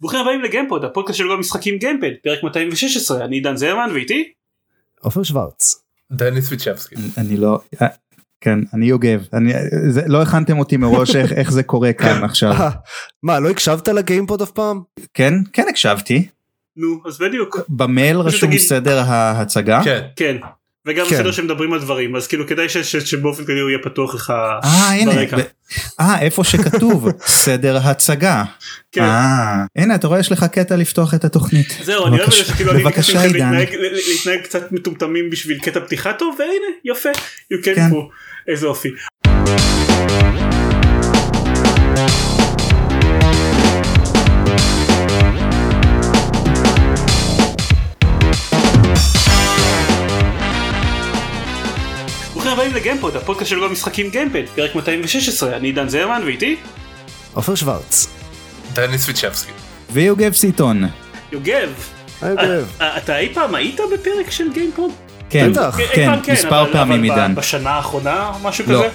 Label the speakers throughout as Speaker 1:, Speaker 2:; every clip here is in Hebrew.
Speaker 1: ברוכים הבאים לגיימפוד הפודקאסט של משחקים גיימפד פרק 216 אני דן זרמן ואיתי?
Speaker 2: עופר שוורץ.
Speaker 3: דני סוויצ'בסקי.
Speaker 2: אני לא אה, כן אני יוגב. אני זה, לא הכנתם אותי מראש איך, איך זה קורה כאן עכשיו.
Speaker 4: אה, מה לא הקשבת לגיימפוד אף פעם?
Speaker 2: כן כן הקשבתי.
Speaker 1: נו אז בדיוק.
Speaker 2: במייל רשום
Speaker 1: תגיד-
Speaker 2: סדר ההצגה.
Speaker 3: כן.
Speaker 1: כן וגם
Speaker 4: כן.
Speaker 1: בסדר שמדברים על דברים אז כאילו כדאי ש- ש- שבאופן כללי הוא יהיה פתוח לך
Speaker 2: אה הנה
Speaker 1: ברקע.
Speaker 2: אה איפה שכתוב סדר הצגה
Speaker 1: כן.
Speaker 2: אה הנה אתה רואה יש לך קטע לפתוח את התוכנית
Speaker 1: זהו אני אוהב את זה שכאילו אני
Speaker 2: בבקשה
Speaker 1: מכם
Speaker 2: עידן
Speaker 1: להתנהג קצת מטומטמים בשביל קטע פתיחה טוב והנה יפה you can
Speaker 2: כן.
Speaker 1: איזה אופי. ברוכים הבאים לגיימפוד הפודקאסט של משחקים גיימפד פרק 216 אני דן זרמן ואיתי
Speaker 4: עופר שוורץ.
Speaker 3: דני סוויצ'בסקי.
Speaker 2: ויוגב סיטון
Speaker 1: יוגב
Speaker 4: יוגב.
Speaker 1: אה, אתה אי פעם היית בפרק של גיימפוד?
Speaker 2: כן כן
Speaker 1: פעם
Speaker 2: מספר פעמים עידן
Speaker 1: בשנה האחרונה משהו
Speaker 2: לא.
Speaker 1: כזה?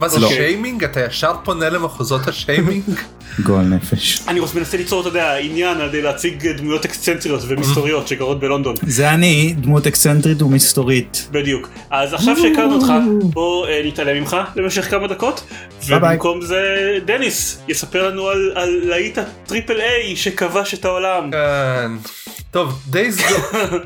Speaker 3: מה זה
Speaker 2: לא.
Speaker 3: שיימינג? אתה ישר פונה למחוזות השיימינג?
Speaker 2: גועל נפש
Speaker 1: אני רוצה מנסה ליצור אתה יודע עניין כדי להציג דמויות אקסצנטריות ומסתוריות שקורות בלונדון
Speaker 2: זה אני דמות אקסצנטרית ומסתורית
Speaker 1: בדיוק אז עכשיו שהכרנו אותך בוא אה, נתעלם ממך למשך כמה דקות. ובמקום זה דניס יספר לנו על על להיט ה triple A שכבש את העולם
Speaker 3: כן. טוב, Days Gone.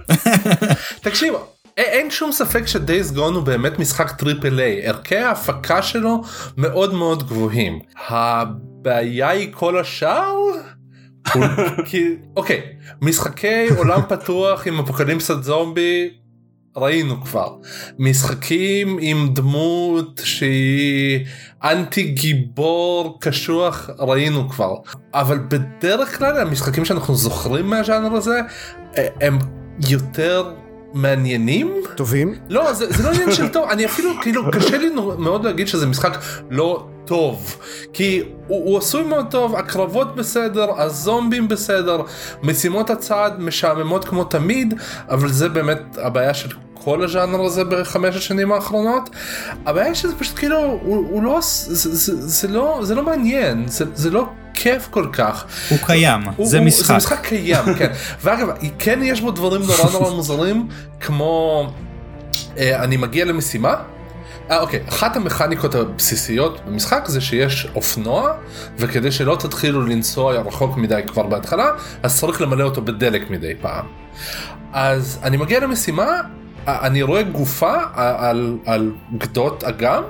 Speaker 3: תקשיב, אין שום ספק ש Days Gone הוא באמת משחק triple A. ערכי ההפקה שלו מאוד מאוד גבוהים. הבעיה היא כל השאר? כי אוקיי משחקי עולם פתוח עם אפוקליפסת זומבי ראינו כבר משחקים עם דמות שהיא אנטי גיבור קשוח ראינו כבר אבל בדרך כלל המשחקים שאנחנו זוכרים מהז'אנר הזה הם יותר מעניינים?
Speaker 4: טובים?
Speaker 3: לא זה, זה לא עניין של טוב. אני אפילו כאילו קשה לי נו- מאוד להגיד שזה משחק לא טוב. כי הוא, הוא עשוי מאוד טוב הקרבות בסדר הזומבים בסדר משימות הצעד משעממות כמו תמיד אבל זה באמת הבעיה של כל הז'אנר הזה בחמש השנים האחרונות הבעיה שזה פשוט כאילו הוא, הוא לא זה, זה, זה לא זה לא מעניין זה, זה לא כיף כל כך
Speaker 2: הוא קיים
Speaker 3: הוא-
Speaker 2: זה
Speaker 3: הוא-
Speaker 2: משחק
Speaker 3: זה משחק קיים כן ואגב כן יש בו דברים נורא נורא מוזרים כמו אה, אני מגיע למשימה. אה, אוקיי, אחת המכניקות הבסיסיות במשחק זה שיש אופנוע וכדי שלא תתחילו לנסוע רחוק מדי כבר בהתחלה אז צריך למלא אותו בדלק מדי פעם. אז אני מגיע למשימה אני רואה גופה על, על גדות אגם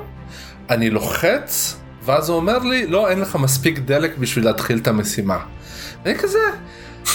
Speaker 3: אני לוחץ ואז הוא אומר לי לא אין לך מספיק דלק בשביל להתחיל את המשימה. אני כזה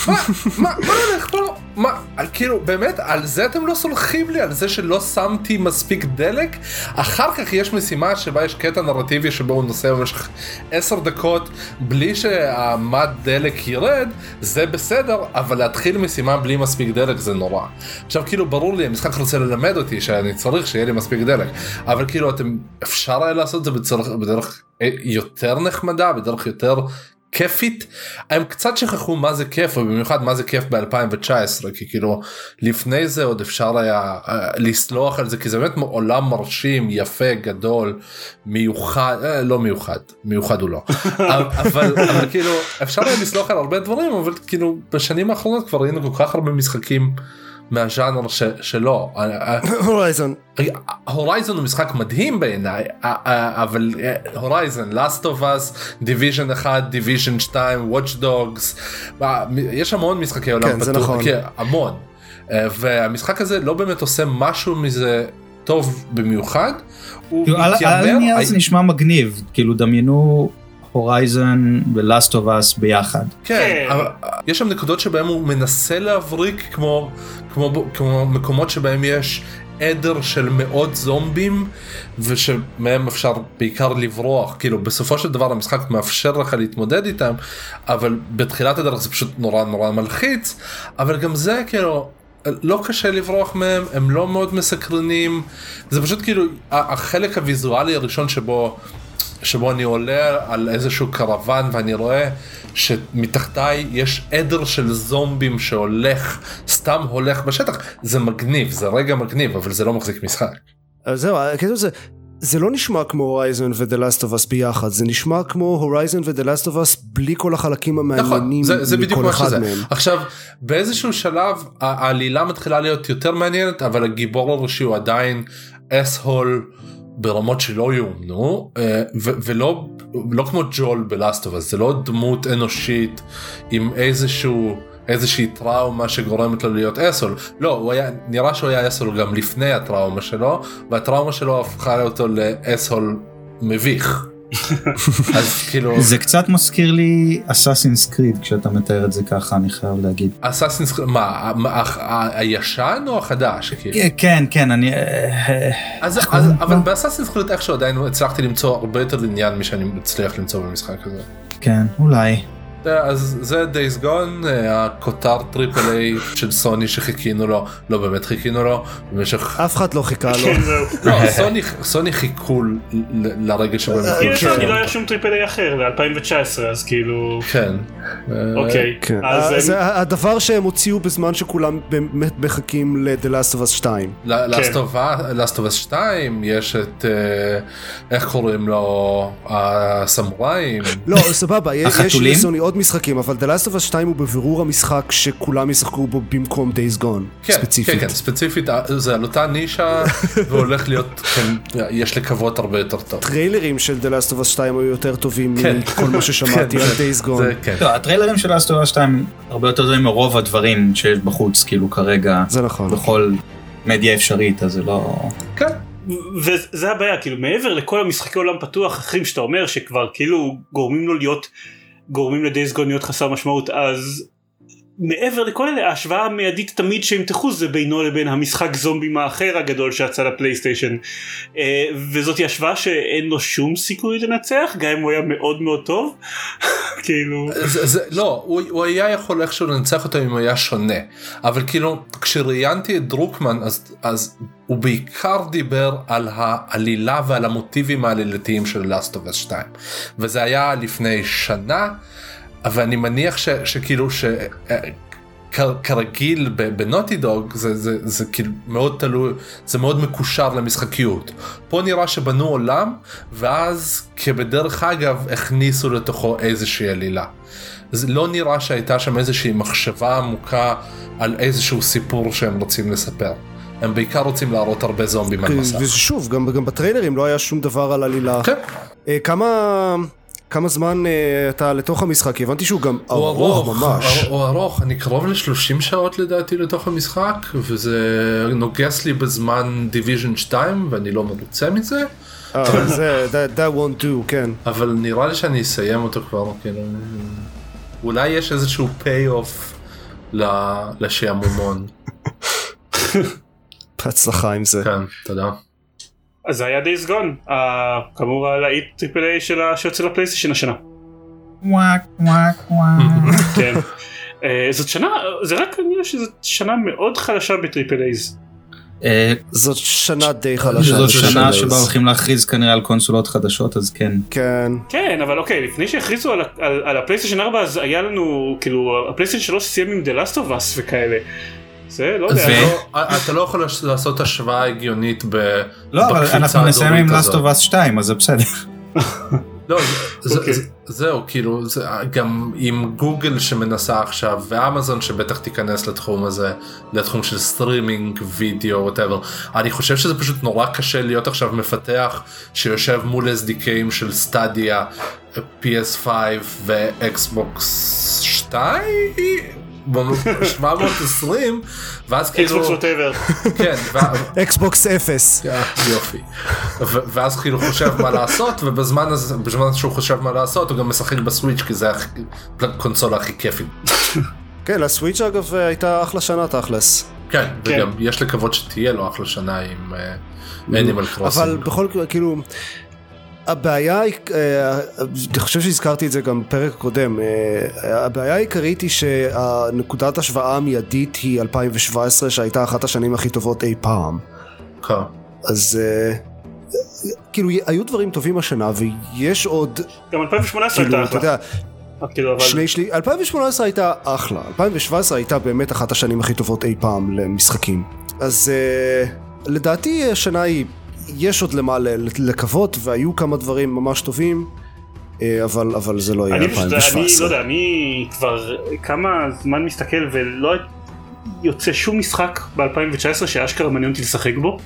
Speaker 3: מה מה מה הולך פה? מה כאילו באמת על זה אתם לא סולחים לי? על זה שלא שמתי מספיק דלק? אחר כך יש משימה שבה יש קטע נרטיבי שבו הוא נוסע במשך 10 דקות בלי שהמד דלק ירד זה בסדר אבל להתחיל משימה בלי מספיק דלק זה נורא. עכשיו כאילו ברור לי המשחק רוצה ללמד אותי שאני צריך שיהיה לי מספיק דלק אבל כאילו אתם אפשר היה לעשות את זה בצורך, בדרך יותר נחמדה בדרך יותר כיפית. הם קצת שכחו מה זה כיף ובמיוחד מה זה כיף ב2019 כי כאילו לפני זה עוד אפשר היה אה, לסלוח על זה כי זה באמת עולם מרשים יפה גדול מיוחד אה, לא מיוחד מיוחד הוא לא. אבל, אבל כאילו אפשר היה לסלוח על הרבה דברים אבל כאילו בשנים האחרונות כבר ראינו כל כך הרבה משחקים מהז'אנר ש, שלא. אה, אה,
Speaker 4: הורייזון.
Speaker 3: הורייזון הוא משחק מדהים בעיניי אה, אה, אבל Horizon Last of Us Division 1 Division 2 Watch Dogs יש המון משחקי עולם
Speaker 4: כן, זה
Speaker 3: פתוח
Speaker 4: נכון.
Speaker 3: כן, המון אה, והמשחק הזה לא באמת עושה משהו מזה טוב במיוחד. הוא
Speaker 2: על
Speaker 3: מתיימר-
Speaker 2: על הנייר זה נשמע מגניב כאילו דמיינו Horizon ו Last of Us ביחד.
Speaker 3: כן,
Speaker 1: כן.
Speaker 3: אבל יש שם נקודות שבהם הוא מנסה להבריק כמו, כמו, כמו מקומות שבהם יש עדר של מאות זומבים ושמהם אפשר בעיקר לברוח. כאילו בסופו של דבר המשחק מאפשר לך להתמודד איתם אבל בתחילת הדרך זה פשוט נורא נורא מלחיץ. אבל גם זה כאילו לא קשה לברוח מהם הם לא מאוד מסקרנים. זה פשוט כאילו החלק הוויזואלי הראשון שבו שבו אני עולה על איזשהו קרוון ואני רואה שמתחתיי יש עדר של זומבים שהולך סתם הולך בשטח זה מגניב זה רגע מגניב אבל זה לא מחזיק משחק.
Speaker 4: זהו, כאילו זה, זה לא נשמע כמו Horizon ו-The Last of Us ביחד, זה נשמע כמו Horizon ו-The Last of Us בלי כל החלקים
Speaker 3: נכון,
Speaker 4: המעניינים
Speaker 3: זה, זה בדיוק מה שזה.
Speaker 4: מהם.
Speaker 3: עכשיו, באיזשהו שלב העלילה מתחילה להיות יותר מעניינת, אבל הגיבור הראשי הוא עדיין asshole ברמות שלא יאומנו, אה, ולא לא כמו ג'ואל ב Last of זה לא דמות אנושית עם איזשהו... איזושהי טראומה שגורמת לו להיות אסול לא הוא היה נראה שהוא היה אסול גם לפני הטראומה שלו והטראומה שלו הפכה אותו לאסול מביך. אז כאילו
Speaker 2: זה קצת מזכיר לי אסאסינס קריד כשאתה מתאר את זה ככה אני חייב להגיד.
Speaker 3: אסאסינס מה מה, הישן או החדש כאילו?
Speaker 2: כן כן אני אה,
Speaker 3: אז,
Speaker 2: קוראים
Speaker 3: אבל? באסאסינס קריד איכשהו עדיין הצלחתי למצוא הרבה יותר עניין משאני מצליח למצוא במשחק הזה.
Speaker 2: כן אולי.
Speaker 3: זה- אז זה Days Gone אה, הכותר triple A של סוני שחיכינו לו לא באמת חיכינו לו במשך
Speaker 4: אף אחד לא חיכה לו.
Speaker 1: כן.
Speaker 3: לא סוני סוני חיכו לרגע שבו הם
Speaker 1: כי
Speaker 3: יכולים
Speaker 1: לפני
Speaker 4: כן.
Speaker 1: לא היה שום triple A אחר ל-2019 אז כאילו
Speaker 3: כן. אה,
Speaker 1: אוקיי
Speaker 4: כן.
Speaker 1: אז
Speaker 4: אה,
Speaker 1: הם-
Speaker 4: זה הדבר שהם הוציאו בזמן שכולם באמת מחכים ל-The Last of Us 2.
Speaker 3: Last of 2 יש את אה, איך קוראים לו הסמוראים
Speaker 4: לא, סבבה, יש? לסוני עוד משחקים, אבל The Last of Us 2 הוא בבירור המשחק שכולם ישחקו בו במקום Days Gone,
Speaker 3: כן,
Speaker 4: ספציפית.
Speaker 3: כן, כן, ספציפית אה, זה על אותה נישה והולך להיות, כן, יש לקוות הרבה יותר טוב.
Speaker 4: טריילרים של The Last of Us 2 היו יותר טובים
Speaker 3: כן.
Speaker 4: מכל מה ששמעתי
Speaker 3: כן,
Speaker 4: על Days Gone.
Speaker 3: זה כן.
Speaker 2: לא, הטריילרים של אסטורה 2 הרבה יותר טובים מרוב הדברים שיש בחוץ כאילו כרגע
Speaker 4: זה נכון.
Speaker 2: בכל מדיה אפשרית אז זה לא.
Speaker 3: כן.
Speaker 1: וזה הבעיה כאילו מעבר לכל המשחקי עולם פתוח אחרים שאתה אומר שכבר כאילו גורמים לו להיות גורמים לדייס גון להיות חסר משמעות אז מעבר לכל אלה ההשוואה המיידית תמיד שימתחו זה בינו לבין המשחק זומבים האחר הגדול שיצא לפלייסטיישן אה, וזאת השוואה שאין לו שום סיכוי לנצח גם אם הוא היה מאוד מאוד טוב כאילו
Speaker 3: זה, זה, לא, הוא, הוא היה יכול איכשהו לנצח אותו אם הוא היה שונה. אבל כאילו, כשראיינתי את דרוקמן, אז, אז הוא בעיקר דיבר על העלילה ועל המוטיבים העלילתיים של Us 2. וזה היה לפני שנה, ואני מניח ש, שכאילו ש... כ- כרגיל ב- בנוטי דוג זה, זה, זה כאילו מאוד תלוי זה מאוד מקושר למשחקיות פה נראה שבנו עולם ואז כבדרך אגב הכניסו לתוכו איזושהי עלילה. זה לא נראה שהייתה שם איזושהי מחשבה עמוקה על איזשהו סיפור שהם רוצים לספר. הם בעיקר רוצים להראות הרבה זומבים על מסך.
Speaker 4: ושוב, גם, גם בטריילרים לא היה שום דבר על עלילה.
Speaker 3: כן,
Speaker 4: אה, כמה, כמה זמן אה, אתה לתוך המשחק? הבנתי שהוא גם
Speaker 3: הוא
Speaker 4: ארוך ממש.
Speaker 3: הוא ארוך, אני קרוב ל-30 שעות לדעתי לתוך המשחק, וזה נוגס לי בזמן Division 2 ואני לא מרוצה מזה,
Speaker 4: אה, זה, that, that won't do, כן.
Speaker 3: אבל נראה לי שאני אסיים אותו כבר, כאילו, אולי יש איזשהו payoff לשעמומון.
Speaker 4: בהצלחה עם זה.
Speaker 3: כן, תודה.
Speaker 1: אז זה היה Days Gone כאמור הלהיט triple A שיוצא לפלייסטיישן השנה
Speaker 2: וואק וואק וואק.
Speaker 1: כן. אה, זאת שנה זה רק כנראה שזאת שנה מאוד חלשה ב triple A's.
Speaker 2: אה,
Speaker 4: זאת שנה די חלשה.
Speaker 2: זאת שנה. שבה הולכים להכריז כנראה על קונסולות חדשות אז כן.
Speaker 4: כן.
Speaker 1: כן אבל אוקיי לפני שהכריזו על, ה- על, על הפלייסטיישן 4 אז היה לנו כאילו הפלייסטיישן 3 סיים עם The Last of Us וכאלה. זה לא יודע.
Speaker 3: לא- אתה לא יכול לעשות השוואה הגיונית ב...
Speaker 2: לא אבל
Speaker 3: בקפיצה
Speaker 2: אנחנו נסיים עם
Speaker 3: הדורית
Speaker 2: Last
Speaker 3: הזאת.
Speaker 2: of Us 2 אז זה בסדר.
Speaker 3: לא, זה,
Speaker 1: אוקיי.
Speaker 3: זה, זהו, כאילו, זה, גם עם גוגל שמנסה עכשיו, ואמזון שבטח תיכנס לתחום הזה, לתחום של סטרימינג, וידאו, whatever, אני חושב שזה פשוט נורא קשה להיות עכשיו מפתח שיושב מול SDKים של Stadia, PS5 ו Xbox 2? 720 ואז כאילו
Speaker 1: Xbox whatever.
Speaker 3: כן
Speaker 4: Xbox אפס.
Speaker 3: אה, יופי. ואז כאילו חושב מה לעשות ובזמן הזה בזמן שהוא חושב מה לעשות הוא גם משחק ב Switch כי זה הקונסולה הכי כיפית.
Speaker 4: כן, לסוויץ' אגב אה, הייתה אחלה שנה תכלס.
Speaker 3: כן
Speaker 1: כן.
Speaker 3: וגם יש לקוות שתהיה לו אחלה שנה עם אנימל
Speaker 4: אבל
Speaker 3: קרוסינג.
Speaker 4: בכל מקרה, כאילו, הבעיה אה, אני חושב שהזכרתי את זה גם בפרק הקודם, אה, הבעיה העיקרית היא שהנקודת השוואה המיידית היא 2017 שהייתה אחת השנים הכי טובות אי פעם.
Speaker 3: כן.
Speaker 4: אז אה, כאילו היו דברים טובים השנה ויש עוד,
Speaker 1: גם 2018
Speaker 4: כאילו,
Speaker 1: הייתה אחלה. כאילו אבל
Speaker 4: שני שלי, 2018 הייתה אחלה, 2017 הייתה באמת אחת השנים הכי טובות אי פעם למשחקים. אז uh, לדעתי השנה היא יש עוד למה ל- לקוות והיו כמה דברים ממש טובים אה, אבל אבל זה לא יהיה
Speaker 1: אני פשוט, אני
Speaker 4: 2017.
Speaker 1: לא יודע, אני כבר כמה זמן מסתכל ולא יוצא שום משחק ב-2019 שאשכרה מעניין אותי לשחק בו.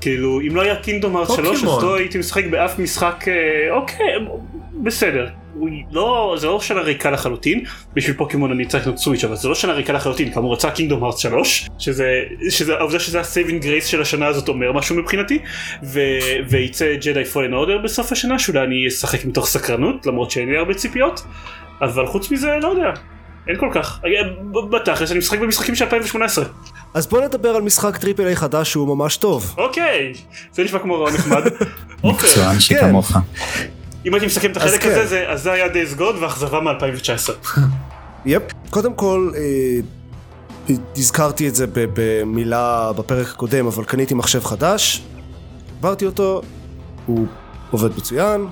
Speaker 1: כאילו, אם לא היה Kingdom Hearts 3 אז. לא הייתי משחק באף משחק, אה, אוקיי, בסדר. הוא לא, זה לא שנה ריקה לחלוטין, בשביל פוקימון אני צריך לקנות Switch אבל זה לא שנה ריקה לחלוטין, כאמור יצא Kingdom Hearts 3, שזה, שזה, העובדה שזה ה saving grace של השנה הזאת אומר משהו מבחינתי, ו, וייצא Jedi Fallen Order בסוף השנה, שאולי אני אשחק מתוך סקרנות, למרות שאין לי הרבה ציפיות, אבל חוץ מזה לא יודע, אין כל כך, אה, בתכלס אני משחק במשחקים של 2018,
Speaker 4: אז בוא נדבר על משחק triple A חדש שהוא ממש טוב.
Speaker 1: אוקיי, זה נשמע כמו רעיון נחמד,
Speaker 2: מקצוען
Speaker 4: כן.
Speaker 2: שכמוך.
Speaker 1: אם הייתי מסכם את החלק
Speaker 4: כן.
Speaker 1: הזה, זה- אז זה היה Days Gone ואכזבה מ-2019.
Speaker 4: yep. קודם כל, אה, הזכרתי את זה במילה בפרק הקודם, אבל קניתי מחשב חדש, עברתי אותו, הוא עובד מצוין,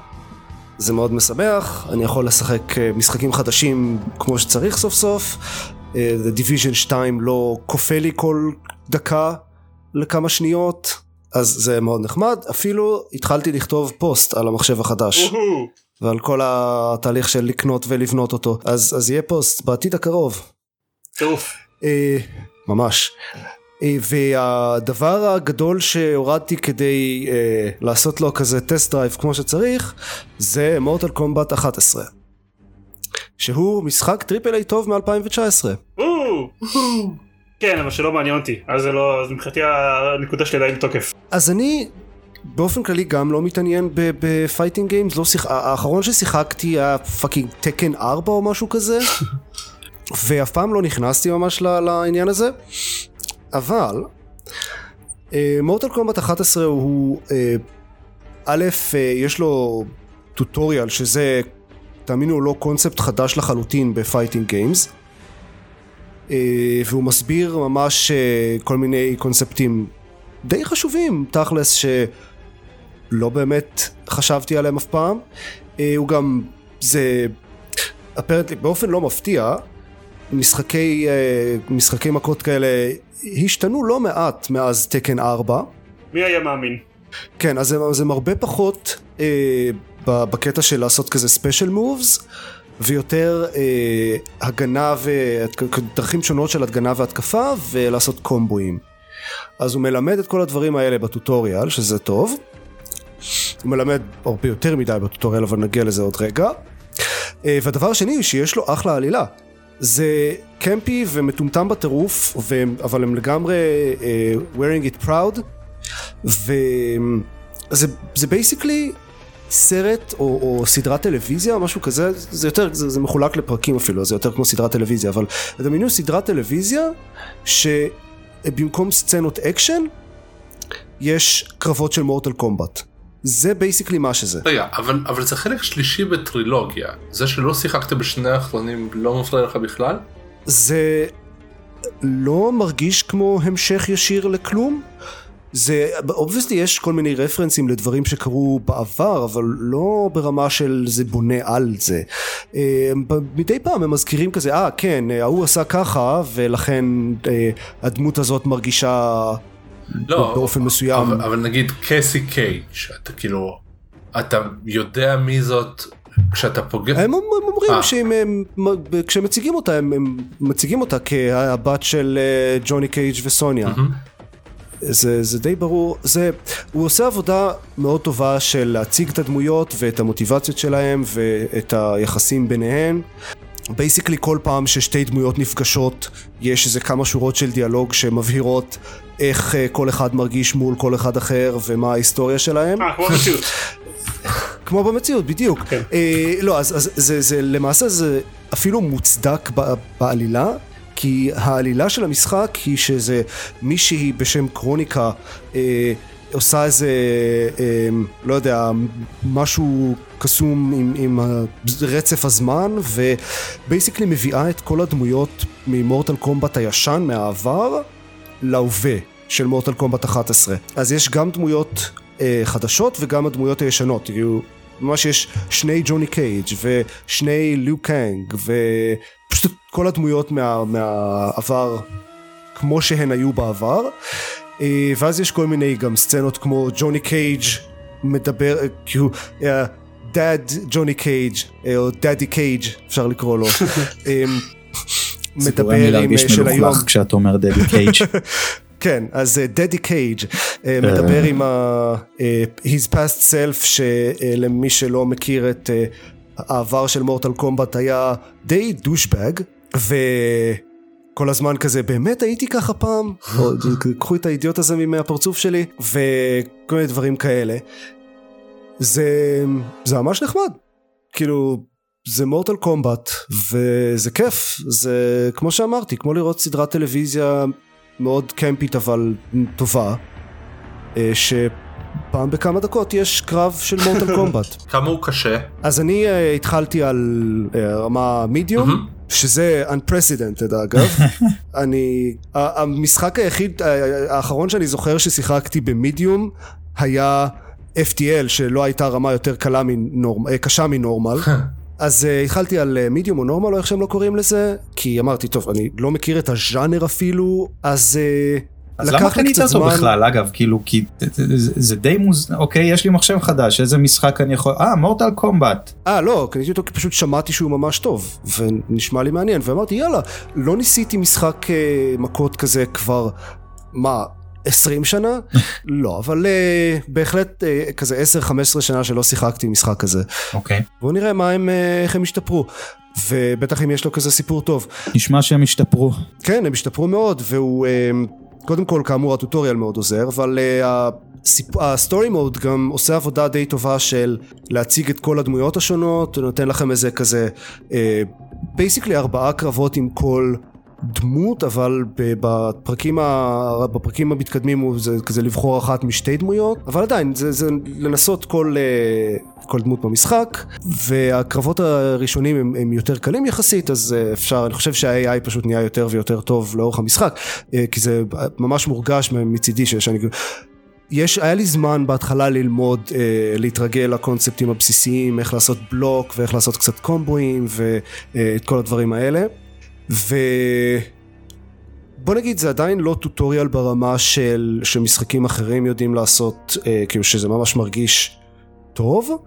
Speaker 4: זה מאוד משמח, אני יכול לשחק אה, משחקים חדשים כמו שצריך סוף סוף, אה, The Division 2 לא כופה לי כל דקה לכמה שניות, אז זה מאוד נחמד, אפילו התחלתי לכתוב פוסט על המחשב החדש. ועל כל התהליך של לקנות ולבנות אותו. אז אז יהיה פוסט בעתיד הקרוב.
Speaker 1: טירוף.
Speaker 4: אה, ממש. אה, והדבר הגדול שהורדתי כדי אה, לעשות לו כזה test drive כמו שצריך זה מורטל קומבט 11 שהוא משחק triple A טוב מ-2019
Speaker 1: או. כן אבל שלא מעניין אותי אז זה לא אז מבחינתי הנקודה שלי עדיין בתוקף.
Speaker 4: אז אני באופן כללי גם לא מתעניין ב fighting games, לא שיח... האחרון ששיחקתי היה פאקינג תקן 4 או משהו כזה, ואף פעם לא נכנסתי ממש לעניין הזה, אבל מורטל קומבט 11 הוא אה, א', אה, יש לו טוטוריאל שזה, תאמינו או לא קונספט חדש לחלוטין ב fighting games. אה, והוא מסביר ממש אה, כל מיני קונספטים די חשובים תכלס שלא באמת חשבתי עליהם אף פעם. אה, הוא גם זה apparently באופן לא מפתיע משחקי משחקי מכות כאלה השתנו לא מעט מאז טקן 4
Speaker 1: מי היה מאמין?
Speaker 4: כן אז הם, אז הם הרבה פחות אה, בקטע של לעשות כזה ספיישל מובס ויותר אה, הגנה ודרכים שונות של הגנה והתקפה ולעשות קומבואים. אז הוא מלמד את כל הדברים האלה בטוטוריאל שזה טוב. הוא מלמד הרבה יותר מדי בטוטוריאל אבל נגיע לזה עוד רגע. אה, והדבר השני שיש לו אחלה עלילה. זה קמפי ומטומטם בטירוף והם, אבל הם לגמרי uh, wearing it proud וזה זה סרט או, או סדרת טלוויזיה משהו כזה זה יותר זה, זה מחולק לפרקים אפילו זה יותר כמו סדרת טלוויזיה אבל דמיינו סדרת טלוויזיה שבמקום סצנות אקשן יש קרבות של מורטל קומבט זה basically מה שזה
Speaker 3: רגע, אבל, אבל זה חלק שלישי בטרילוגיה. זה שלא שיחקת בשני האחרונים לא מפריע לך בכלל?
Speaker 4: זה לא מרגיש כמו המשך ישיר לכלום. זה, אובייסטי יש כל מיני רפרנסים לדברים שקרו בעבר, אבל לא ברמה של זה בונה על זה. אה, מדי פעם הם מזכירים כזה, אה כן, אה, ההוא עשה ככה, ולכן אה, הדמות הזאת מרגישה
Speaker 3: לא,
Speaker 4: באופן מסוים.
Speaker 3: אבל, אבל נגיד קסי קייג', אתה כאילו, אתה יודע מי זאת כשאתה פוגש...
Speaker 4: הם הם אומרים
Speaker 3: אה.
Speaker 4: שהם, הם, כשהם מציגים אותה, הם, הם מציגים אותה כהבת של ג'וני קייג' וסוניה.
Speaker 3: מהמם.
Speaker 4: זה, זה די ברור, זה, הוא עושה עבודה מאוד טובה של להציג את הדמויות ואת המוטיבציות שלהם ואת היחסים ביניהן. basically כל פעם ששתי דמויות נפגשות יש איזה כמה שורות של דיאלוג שמבהירות איך אה, כל אחד מרגיש מול כל אחד אחר ומה ההיסטוריה שלהם.
Speaker 1: אה כמו במציאות.
Speaker 4: כמו במציאות בדיוק.
Speaker 1: כן.
Speaker 4: אה, לא אז, אז זה, זה למעשה זה אפילו מוצדק ב, בעלילה. כי העלילה של המשחק היא שזה מישהי בשם קרוניקה אה, עושה איזה אה, לא יודע משהו קסום עם, עם רצף הזמן ובייסיקלי מביאה את כל הדמויות ממורטל קומבט הישן מהעבר להווה של מורטל קומבט 11 אז יש גם דמויות אה, חדשות וגם הדמויות הישנות. כאילו ממש יש שני ג'וני קייג' ושני ליו קאנג ופשוט כל הדמויות מה, מהעבר כמו שהן היו בעבר אה, ואז יש כל מיני גם סצנות כמו ג'וני קייג' מדבר, כאילו, dad ג'וני קייג' או daddy קייג' אפשר לקרוא לו.
Speaker 2: זה גורם לי
Speaker 4: מדבר עם
Speaker 2: להרגיש
Speaker 4: של היום.
Speaker 2: מלוכלך כשאתה אומר דדי קייג'.
Speaker 4: כן, אז דדי קייג' מדבר עם ה... his past self שלמי שלא מכיר את העבר של מורטל קומבט היה די דושבג וכל הזמן כזה באמת הייתי ככה פעם? קחו את האידיוט הזה מהפרצוף שלי וכל מיני דברים כאלה. זה, זה ממש נחמד. כאילו זה מורטל קומבט וזה כיף. זה כמו שאמרתי כמו לראות סדרת טלוויזיה מאוד קמפית אבל טובה אה, שפעם בכמה דקות יש קרב של מורטל קומבט
Speaker 3: כמה הוא קשה?
Speaker 4: אז אני uh, התחלתי על uh, רמה מידיום
Speaker 3: מהמם.
Speaker 4: שזה unprecedented אגב אני המשחק היחיד ה- האחרון שאני זוכר ששיחקתי במידיום היה FTL שלא הייתה רמה יותר קלה מנורמ, אה, קשה מנורמל אז uh, התחלתי על מידיום או נורמל או איך שהם לא קוראים לזה כי אמרתי טוב אני לא מכיר את הז'אנר אפילו אז uh,
Speaker 2: אז למה קנית אותו
Speaker 4: זמן.
Speaker 2: בכלל? אגב כאילו כי זה- זה זה די מוז... אוקיי יש לי מחשב חדש איזה משחק אני יכול אה מורטל קומבט.
Speaker 4: אה לא, קניתי אותו כי פשוט שמעתי שהוא ממש טוב ונשמע לי מעניין ואמרתי יאללה לא ניסיתי משחק אה, מכות כזה כבר מה 20 שנה? לא אבל אה, בהחלט אה, כזה 10-15 שנה שלא שיחקתי משחק כזה.
Speaker 2: אוקיי.
Speaker 4: בואו נראה מה הם אה, איך הם השתפרו ובטח אם יש לו כזה סיפור טוב.
Speaker 2: נשמע שהם השתפרו.
Speaker 4: כן הם השתפרו מאוד והוא קודם כל כאמור הטוטוריאל מאוד עוזר אבל אה, ה story mode גם עושה עבודה די טובה של להציג את כל הדמויות השונות נותן לכם איזה כזה בייסיקלי ארבעה קרבות עם כל דמות אבל בפרקים, ה... בפרקים המתקדמים הוא זה כזה לבחור אחת משתי דמויות אבל עדיין זה, זה לנסות כל, אה, כל דמות במשחק והקרבות הראשונים הם, הם יותר קלים יחסית אז אה, אפשר אני חושב שה-AI פשוט נהיה יותר ויותר טוב לאורך המשחק אה, כי זה ממש מורגש מצידי ש- שאני יש, היה לי זמן בהתחלה ללמוד, אה, להתרגל לקונספטים הבסיסיים, איך לעשות בלוק ואיך לעשות קצת קומבואים ואת כל הדברים האלה. ו... בוא נגיד זה עדיין לא טוטוריאל ברמה של שמשחקים אחרים יודעים לעשות, אה, כאילו שזה ממש מרגיש טוב.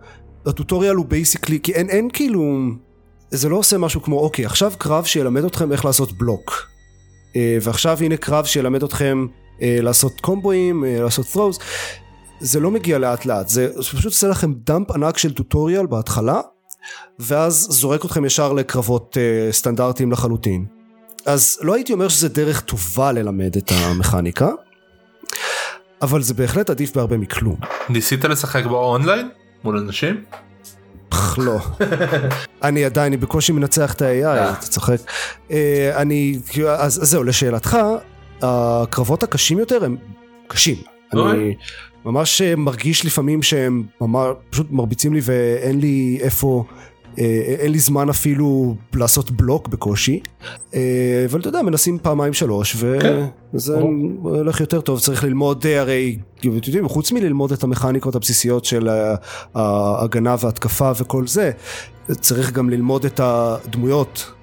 Speaker 4: הטוטוריאל הוא basically, כי אין, אין כאילו, זה לא עושה משהו כמו אוקיי עכשיו קרב שילמד אתכם איך לעשות בלוק. אה, ועכשיו הנה קרב שילמד אתכם אה, לעשות קומבואים, אה, לעשות throws. זה לא מגיע לאט לאט, זה זה פשוט עושה לכם dump ענק של טוטוריאל בהתחלה, ואז זורק אתכם ישר לקרבות אה, סטנדרטיים לחלוטין. אז לא הייתי אומר שזה דרך טובה ללמד את המכניקה, אבל זה בהחלט עדיף בהרבה מכלום.
Speaker 3: ניסית לשחק באונליין? מול אנשים?
Speaker 4: פח, לא. אני עדיין, אני בקושי מנצח את ה-AI, אתה צוחק. אה, אני, אז זהו, לשאלתך, הקרבות הקשים יותר הם קשים. אני ממש אה, מרגיש לפעמים שהם ממש פשוט מרביצים לי ואין לי איפה, אה, אין לי זמן אפילו לעשות בלוק בקושי. אה, אבל אתה יודע, מנסים פעמיים שלוש,
Speaker 3: כן,
Speaker 4: וזה
Speaker 3: ברור.
Speaker 4: הולך יותר טוב, צריך ללמוד אה, הרי, אתם יודעים, חוץ מללמוד את המכניקות הבסיסיות של אה, ההגנה וההתקפה וכל זה, צריך גם ללמוד את הדמויות.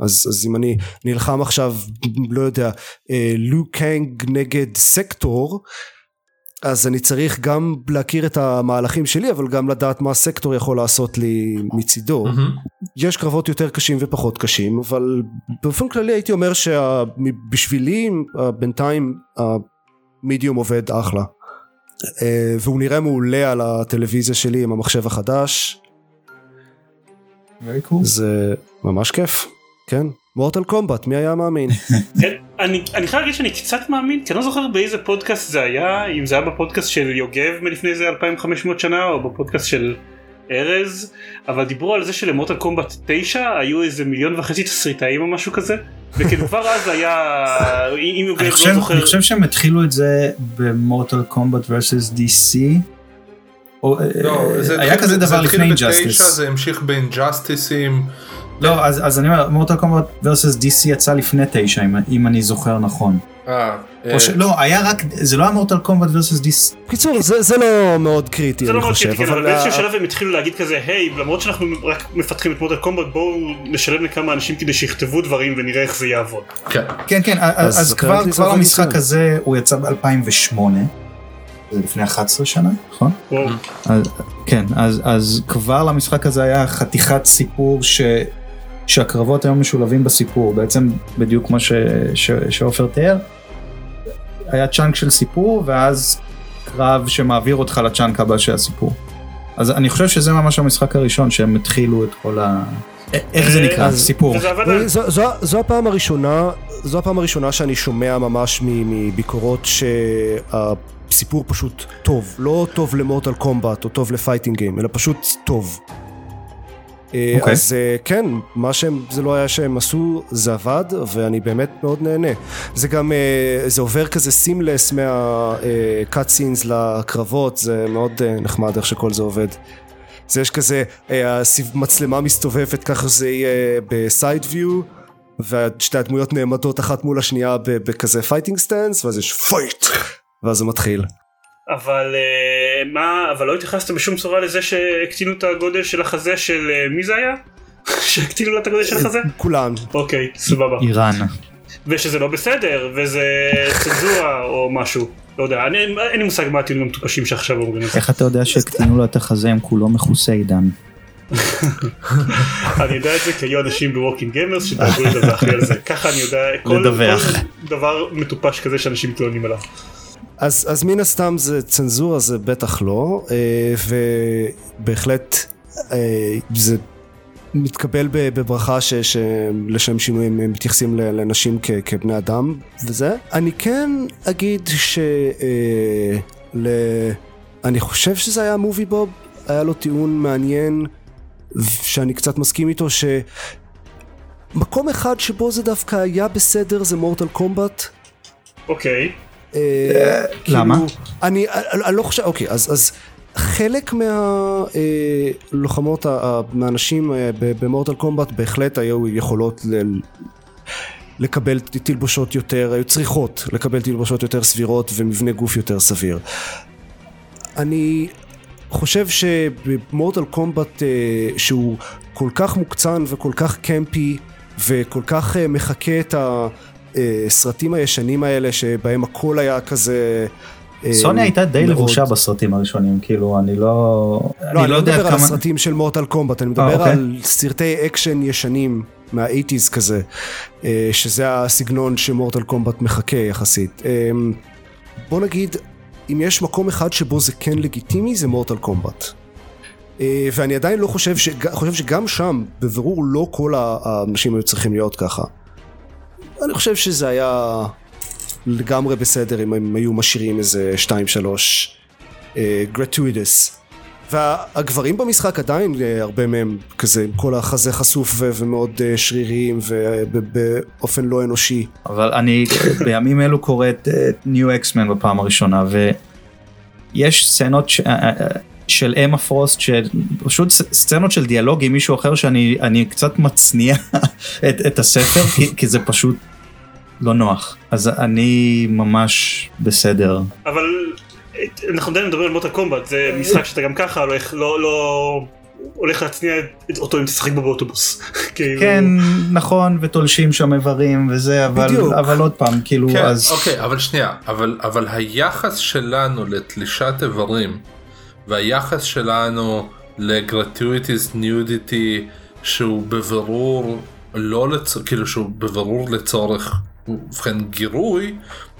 Speaker 4: אז, אז אם אני נלחם עכשיו, לא יודע, אה, לו קאנג נגד סקטור, אז אני צריך גם להכיר את המהלכים שלי, אבל גם לדעת מה הסקטור יכול לעשות לי מצידו.
Speaker 3: מהמם.
Speaker 4: יש קרבות יותר קשים ופחות קשים, אבל באופן כללי הייתי אומר שבשבילי בינתיים המדיום עובד אחלה. אה, והוא נראה מעולה על הטלוויזיה שלי עם המחשב החדש,
Speaker 2: Very cool.
Speaker 4: זה ממש כיף, כן? מורטל קומבט, מי היה מאמין?
Speaker 1: אני אני חייב להגיד שאני קצת מאמין כי אני לא זוכר באיזה פודקאסט זה היה אם זה היה בפודקאסט של יוגב מלפני איזה 2500 שנה או בפודקאסט של ארז אבל דיברו על זה שלמוטל קומבט 9 היו איזה מיליון וחצי תסריטאים או משהו כזה וכאילו כבר אז היה אם יוגב
Speaker 2: אני
Speaker 1: לא זוכר
Speaker 2: אני חושב שהם התחילו את זה במורטל קומבט versus DC. או,
Speaker 3: לא,
Speaker 2: אה,
Speaker 3: זה
Speaker 2: היה כזה
Speaker 3: זה
Speaker 2: דבר לפני אינג'סטיס.
Speaker 3: זה המשיך באינג'סטיסים.
Speaker 2: לא אז, אז אני אומר מורטל קומבט versus DC יצא לפני תשע אם, אם אני זוכר נכון.
Speaker 3: אה, אה,
Speaker 2: או שלא, היה רק, זה לא היה מורטל קומבט versus דיס.
Speaker 4: בקיצור, זה, זה לא מאוד קריטי,
Speaker 1: זה
Speaker 4: אני
Speaker 1: לא מאוד
Speaker 4: חושב,
Speaker 1: קריטי, כן, אבל
Speaker 4: אבל...
Speaker 1: באיזשהו
Speaker 4: ה-
Speaker 1: שלב הם התחילו להגיד כזה, היי, למרות שאנחנו רק מפתחים את מודל קומבט, בואו נשלם לכמה אנשים כדי שיכתבו דברים ונראה איך זה יעבוד.
Speaker 3: כן.
Speaker 2: כן, כן, אז,
Speaker 4: אז
Speaker 2: כבר, כבר המשחק. הזה הוא יצא ב-2008. זה לפני 11 שנה, נכון? אז, כן, אז, אז כבר למשחק הזה היה חתיכת סיפור ש, שהקרבות היו משולבים בסיפור, בעצם בדיוק כמו ש, ש, שעופר תיאר. היה chunk של סיפור ואז קרב שמעביר אותך ל chunk הבא של הסיפור. אז אני חושב שזה ממש המשחק הראשון שהם התחילו את כל ה... איך זה נקרא? סיפור.
Speaker 4: זו, הפעם הראשונה, זו הפעם הראשונה שאני שומע ממש מביקורות שהסיפור פשוט טוב, לא טוב למורטל קומבט או טוב ל fighting game, אלא פשוט טוב. אה,
Speaker 2: אוקיי.
Speaker 4: אז אה, כן, מה שהם, זה לא היה שהם עשו, זה עבד, ואני באמת מאוד נהנה. זה גם, אה, זה עובר כזה seamless מה cut scenes לקרבות, זה מאוד נחמד איך שכל זה עובד. זה יש כזה, אה, הסיב- מצלמה מסתובבת ככה זה יהיה ב side view ושתי הדמויות נעמדות אחת מול השנייה בכזה fighting stance ואז יש fight ואז זה מתחיל.
Speaker 1: אבל מה, אבל לא התייחסת בשום צורה לזה שהקטינו את הגודל של החזה של אה, מי זה היה? שהקטינו לה את הגודל של החזה?
Speaker 4: כולן.
Speaker 1: אוקיי, סבבה.
Speaker 2: איראן.
Speaker 1: ושזה לא בסדר, וזה צנזורה או משהו. לא יודע, אני, אין לי מושג מה הטיעונים המטופשים שעכשיו אומרים את זה.
Speaker 2: איך אתה יודע שהקטינו לו את החזה אם כולו מכוסה עידן?
Speaker 1: אני יודע את זה כי היו אנשים ב Working Gamers שדאגו לדווח לי על זה. ככה אני יודע. כל דבר מטופש כזה שאנשים טוענים עליו.
Speaker 4: אז, אז מן הסתם זה צנזורה זה בטח לא אה, ובהחלט אה, זה מתקבל בברכה ש, שלשם שינוי הם מתייחסים לנשים כ, כבני אדם וזה. אני כן אגיד ש... אה, ל... אני חושב שזה היה מובי בוב, היה לו טיעון מעניין שאני קצת מסכים איתו שמקום אחד שבו זה דווקא היה בסדר זה מורטל קומבט.
Speaker 1: אוקיי,
Speaker 4: אה,
Speaker 2: למה?
Speaker 4: כאילו, אני, אני, אני לא חושב, אוקיי, אז, חלק מהלוחמות, מהאנשים אה, במורטל קומבט בהחלט היו יכולות ל, לקבל תלבושות יותר, היו צריכות לקבל תלבושות יותר סבירות ומבנה גוף יותר סביר. אני חושב שבמורטל קומבט אה, שהוא כל כך מוקצן וכל כך קמפי וכל כך אה, מחקה את הסרטים הישנים האלה שבהם הכל היה כזה... אה,
Speaker 2: סוניה הייתה די לבושה בסרטים הראשונים, כאילו אני לא...
Speaker 4: לא, אני לא
Speaker 2: יודע
Speaker 4: מדבר על הסרטים של Mortal Kombat, אני מדבר
Speaker 2: אוקיי.
Speaker 4: על סרטי אקשן ישנים מה-80's כזה, אה, שזה הסגנון ש Mortal Kombat מחקה יחסית. אה, בוא נגיד, אם יש מקום אחד שבו זה כן לגיטימי, זה Mortal Kombat. אה, ואני עדיין לא חושב, שג- חושב שגם שם, בבירור לא כל האנשים היו צריכים להיות ככה. אני חושב שזה היה לגמרי בסדר אם הם היו משאירים איזה 2-3 גרטוידס. והגברים במשחק עדיין אה, הרבה מהם כזה עם כל החזה חשוף ומאוד אה, שריריים ובאופן לא אנושי.
Speaker 2: אבל אני בימים אלו קורא את ניו אקסמן בפעם הראשונה ויש סצנות ש... אה, אה, של אמה פרוסט שפשוט ס- סצנות של דיאלוג עם מישהו אחר שאני אני קצת מצניע את, את הספר כי, כי זה פשוט לא נוח אז אני ממש בסדר
Speaker 1: אבל אנחנו עדיין מדברים על מוטה קומבט, זה משחק שאתה גם ככה הולך, לא, לא, הולך להצניע את- אותו אם תשחק בו באוטובוס. כאילו,
Speaker 2: כן נכון ותולשים שם איברים וזה אבל
Speaker 4: בדיוק.
Speaker 2: אבל עוד פעם כאילו
Speaker 3: כן,
Speaker 2: אז
Speaker 3: אוקיי, אבל שנייה, אבל, אבל היחס שלנו לתלישת איברים והיחס שלנו לגרטיויטיז ניודיטי שהוא בבירור לא לצ... כאילו שהוא בבירור לצורך ובכן גירוי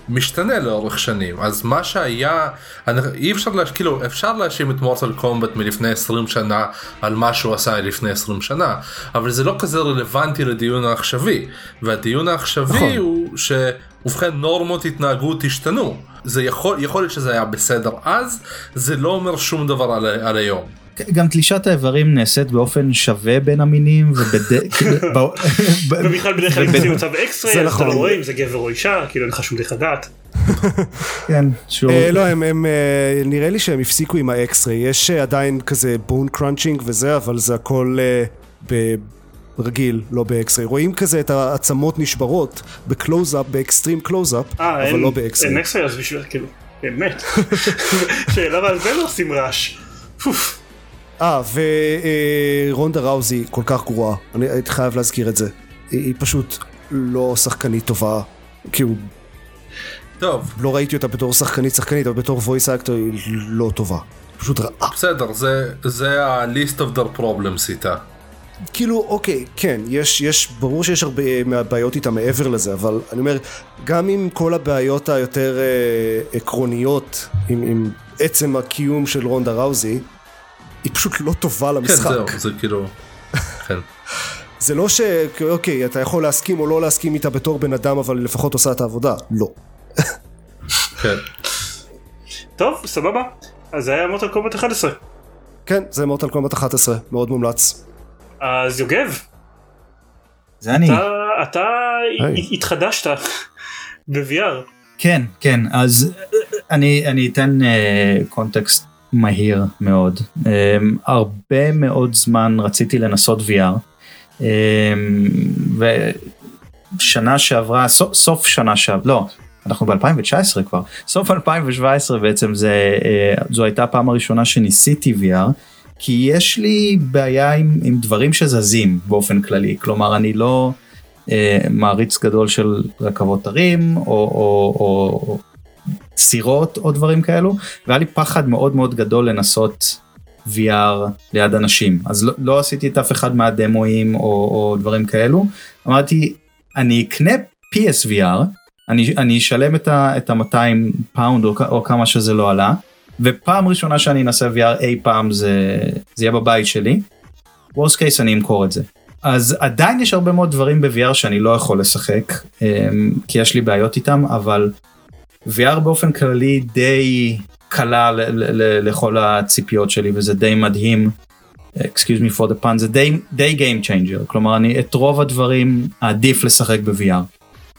Speaker 3: משתנה לאורך שנים אז מה שהיה אני, אי אפשר לה, כאילו אפשר להאשים את מורטל קומבט מלפני 20 שנה על מה שהוא עשה לפני 20 שנה אבל זה לא כזה רלוונטי לדיון העכשווי והדיון העכשווי
Speaker 4: נכון.
Speaker 3: הוא שבכן נורמות התנהגות השתנו זה יכול יכול להיות שזה היה בסדר אז זה לא אומר שום דבר על, על היום.
Speaker 2: גם תלישת האיברים נעשית באופן שווה בין המינים
Speaker 1: ובכלל בדרך כלל אם עושים מצב X-ray, אתה
Speaker 4: נכון.
Speaker 1: לא רואה אם זה גבר או אישה, כאילו אין לך שום דרך לדעת.
Speaker 2: כן, שהוא...
Speaker 4: אה, לא, הם, הם, אה, נראה לי שהם הפסיקו עם ה X-ray, יש אה, עדיין כזה bone crunching וזה, אבל זה הכל ב, רגיל, לא ב X-ray. רואים כזה את העצמות נשברות בקלוז-אפ, ב extreme close-up, אבל לא ב X-ray.
Speaker 1: אין X-ray אז בשביל, כאילו, באמת. שאלה ועל זה לא עושים רעש.
Speaker 4: אה, ורונדה ראוזי כל כך גרועה, אני הייתי חייב להזכיר את זה. היא, היא פשוט לא שחקנית טובה, כאילו,
Speaker 3: טוב,
Speaker 4: לא ראיתי אותה בתור שחקנית שחקנית, אבל בתור voice actor היא לא טובה. פשוט רעה.
Speaker 3: בסדר, זה, זה ה-list of their problems איתה.
Speaker 4: כאילו, אוקיי, כן, יש, יש, ברור שיש הרבה מהבעיות איתה מעבר לזה, אבל אני אומר, גם עם כל הבעיות היותר אה, עקרוניות, עם, עם עצם הקיום של רונדה ראוזי, היא פשוט לא טובה
Speaker 3: כן,
Speaker 4: למשחק.
Speaker 3: זהו, זה כאילו... כן.
Speaker 4: זה לא ש... אוקיי, אתה יכול להסכים או לא להסכים איתה בתור בן אדם, אבל היא לפחות עושה את העבודה. לא.
Speaker 3: כן.
Speaker 1: טוב, סבבה. אז זה היה מוטל קומבט 11.
Speaker 4: כן, זה מורטל קומבט 11, מאוד מומלץ.
Speaker 1: אז יוגב,
Speaker 2: זה אני.
Speaker 1: אתה, אתה
Speaker 4: היי.
Speaker 1: התחדשת ב-VR.
Speaker 2: כן, כן, אז אני, אני אתן uh, קונטקסט מהיר מאוד. Um, הרבה מאוד זמן רציתי לנסות VR, um, ושנה שעברה, סוף, סוף שנה שעברה, לא, אנחנו ב-2019 כבר, סוף 2017 בעצם זה, uh, זו הייתה הפעם הראשונה שניסיתי VR, כי יש לי בעיה עם, עם דברים שזזים באופן כללי, כלומר אני לא... אה, מעריץ גדול של רכבות הרים או, או, או סירות או דברים כאלו והיה לי פחד מאוד מאוד גדול לנסות VR ליד אנשים אז לא, לא עשיתי את אף אחד מהדמואים או, או דברים כאלו אמרתי אני אקנה PSVR אני, אני אשלם את ה-200 פאונד או, או כמה שזה לא עלה ופעם ראשונה שאני אנסה VR אי פעם זה, זה יהיה בבית שלי. worst case אני אמכור את זה. אז עדיין יש הרבה מאוד דברים ב-VR שאני לא יכול לשחק אמ, כי יש לי בעיות איתם אבל VR באופן כללי די קלע לכל הציפיות שלי וזה די מדהים. excuse me for the pun זה די די game changer כלומר אני את רוב הדברים עדיף לשחק ב-VR.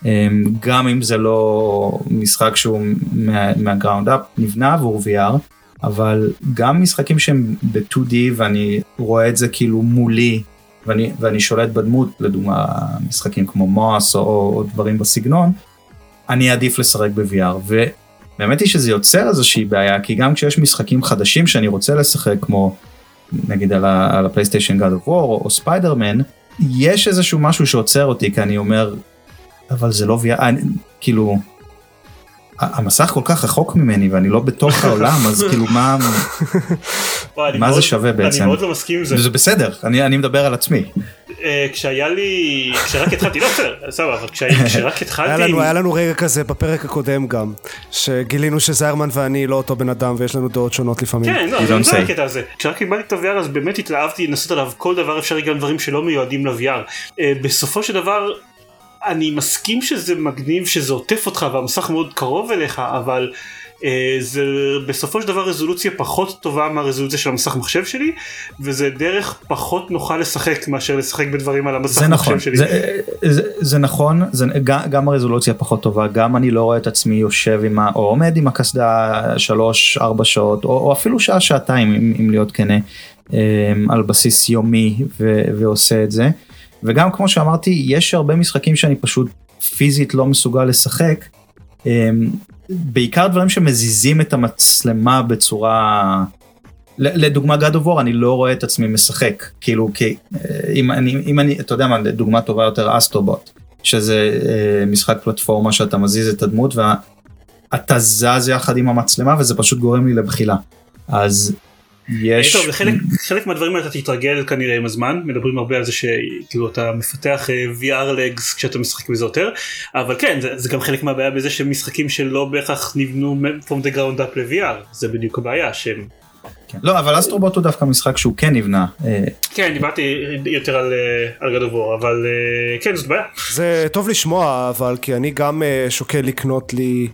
Speaker 2: אמ, גם אם זה לא משחק שהוא מה- מהגראונד אפ נבנה עבור VR אבל גם משחקים שהם ב-2D ואני רואה את זה כאילו מולי ואני, ואני שולט בדמות, לדוגמה משחקים כמו מוס או, או דברים בסגנון, אני אעדיף לשחק ב-VR. ובאמת היא שזה יוצר איזושהי בעיה, כי גם כשיש משחקים חדשים שאני רוצה לשחק, כמו נגיד על, הפלייסטיישן God of War או, ספיידרמן, יש איזשהו משהו שעוצר אותי, כי אני אומר, אבל זה לא VR, אני, כאילו, המסך כל כך רחוק ממני ואני לא בתוך העולם, אז כאילו מה, מה זה שווה בעצם?
Speaker 1: אני מאוד לא מסכים עם זה.
Speaker 2: זה בסדר, אני, אני מדבר על עצמי.
Speaker 1: אה, כשהיה לי, כשרק התחלתי, לא בסדר, סבבה, אבל כשרק
Speaker 4: היה
Speaker 1: התחלתי,
Speaker 4: לנו, היה לנו רגע כזה בפרק הקודם גם, שגילינו שזיירמן ואני לא אותו בן אדם ויש לנו דעות שונות לפעמים.
Speaker 1: כן, לא, זה. הקטע הזה. כשרק קיבלתי את ה-VR אז באמת התלהבתי לנסות עליו כל דבר אפשרי, גם דברים שלא מיועדים ל-VR. אה, בסופו של דבר, אני מסכים שזה מגניב שזה עוטף אותך והמסך מאוד קרוב אליך, אבל אה, זה בסופו של דבר רזולוציה פחות טובה מהרזולוציה של המסך מחשב שלי, וזה דרך פחות נוחה לשחק מאשר לשחק בדברים על המסך
Speaker 2: נכון,
Speaker 1: מחשב שלי.
Speaker 2: זה, זה, זה נכון, זה, גם, גם הרזולוציה פחות טובה, גם אני לא רואה את עצמי יושב עם ה... או עומד עם הקסדה 3-4 שעות, או, או אפילו שעה שעתיים אם, אם להיות כנה, אמ, על בסיס יומי ו, ועושה את זה. וגם כמו שאמרתי, יש הרבה משחקים שאני פשוט פיזית לא מסוגל לשחק. אמ, בעיקר דברים שמזיזים את המצלמה בצורה לדוגמה God of War אני לא רואה את עצמי משחק כאילו כי אה, אם אני אם אני אתה יודע מה דוגמה טובה יותר אסטרובוט שזה אה, משחק פלטפורמה שאתה מזיז את הדמות ואתה זז יחד עם המצלמה וזה פשוט גורם לי לבחילה אז יש
Speaker 1: טוב, לחלק, חלק מהדברים האלה אתה תתרגל כנראה עם הזמן, מדברים הרבה על זה שכאילו אתה מפתח אה, VR legs כשאתה משחק בזה יותר, אבל כן, זה, זה גם חלק מהבעיה בזה שמשחקים שלא בהכרח נבנו from the ground up ל-VR, זה בדיוק הבעיה שהם...
Speaker 2: כן. לא אבל אסטרובוט הוא דווקא משחק שהוא כן נבנה אה,
Speaker 1: כן, דיברתי יותר על, אה, על of War, אבל אה, כן, זאת בעיה.
Speaker 4: זה טוב לשמוע, אבל כי אני גם אה, שוקל לקנות לי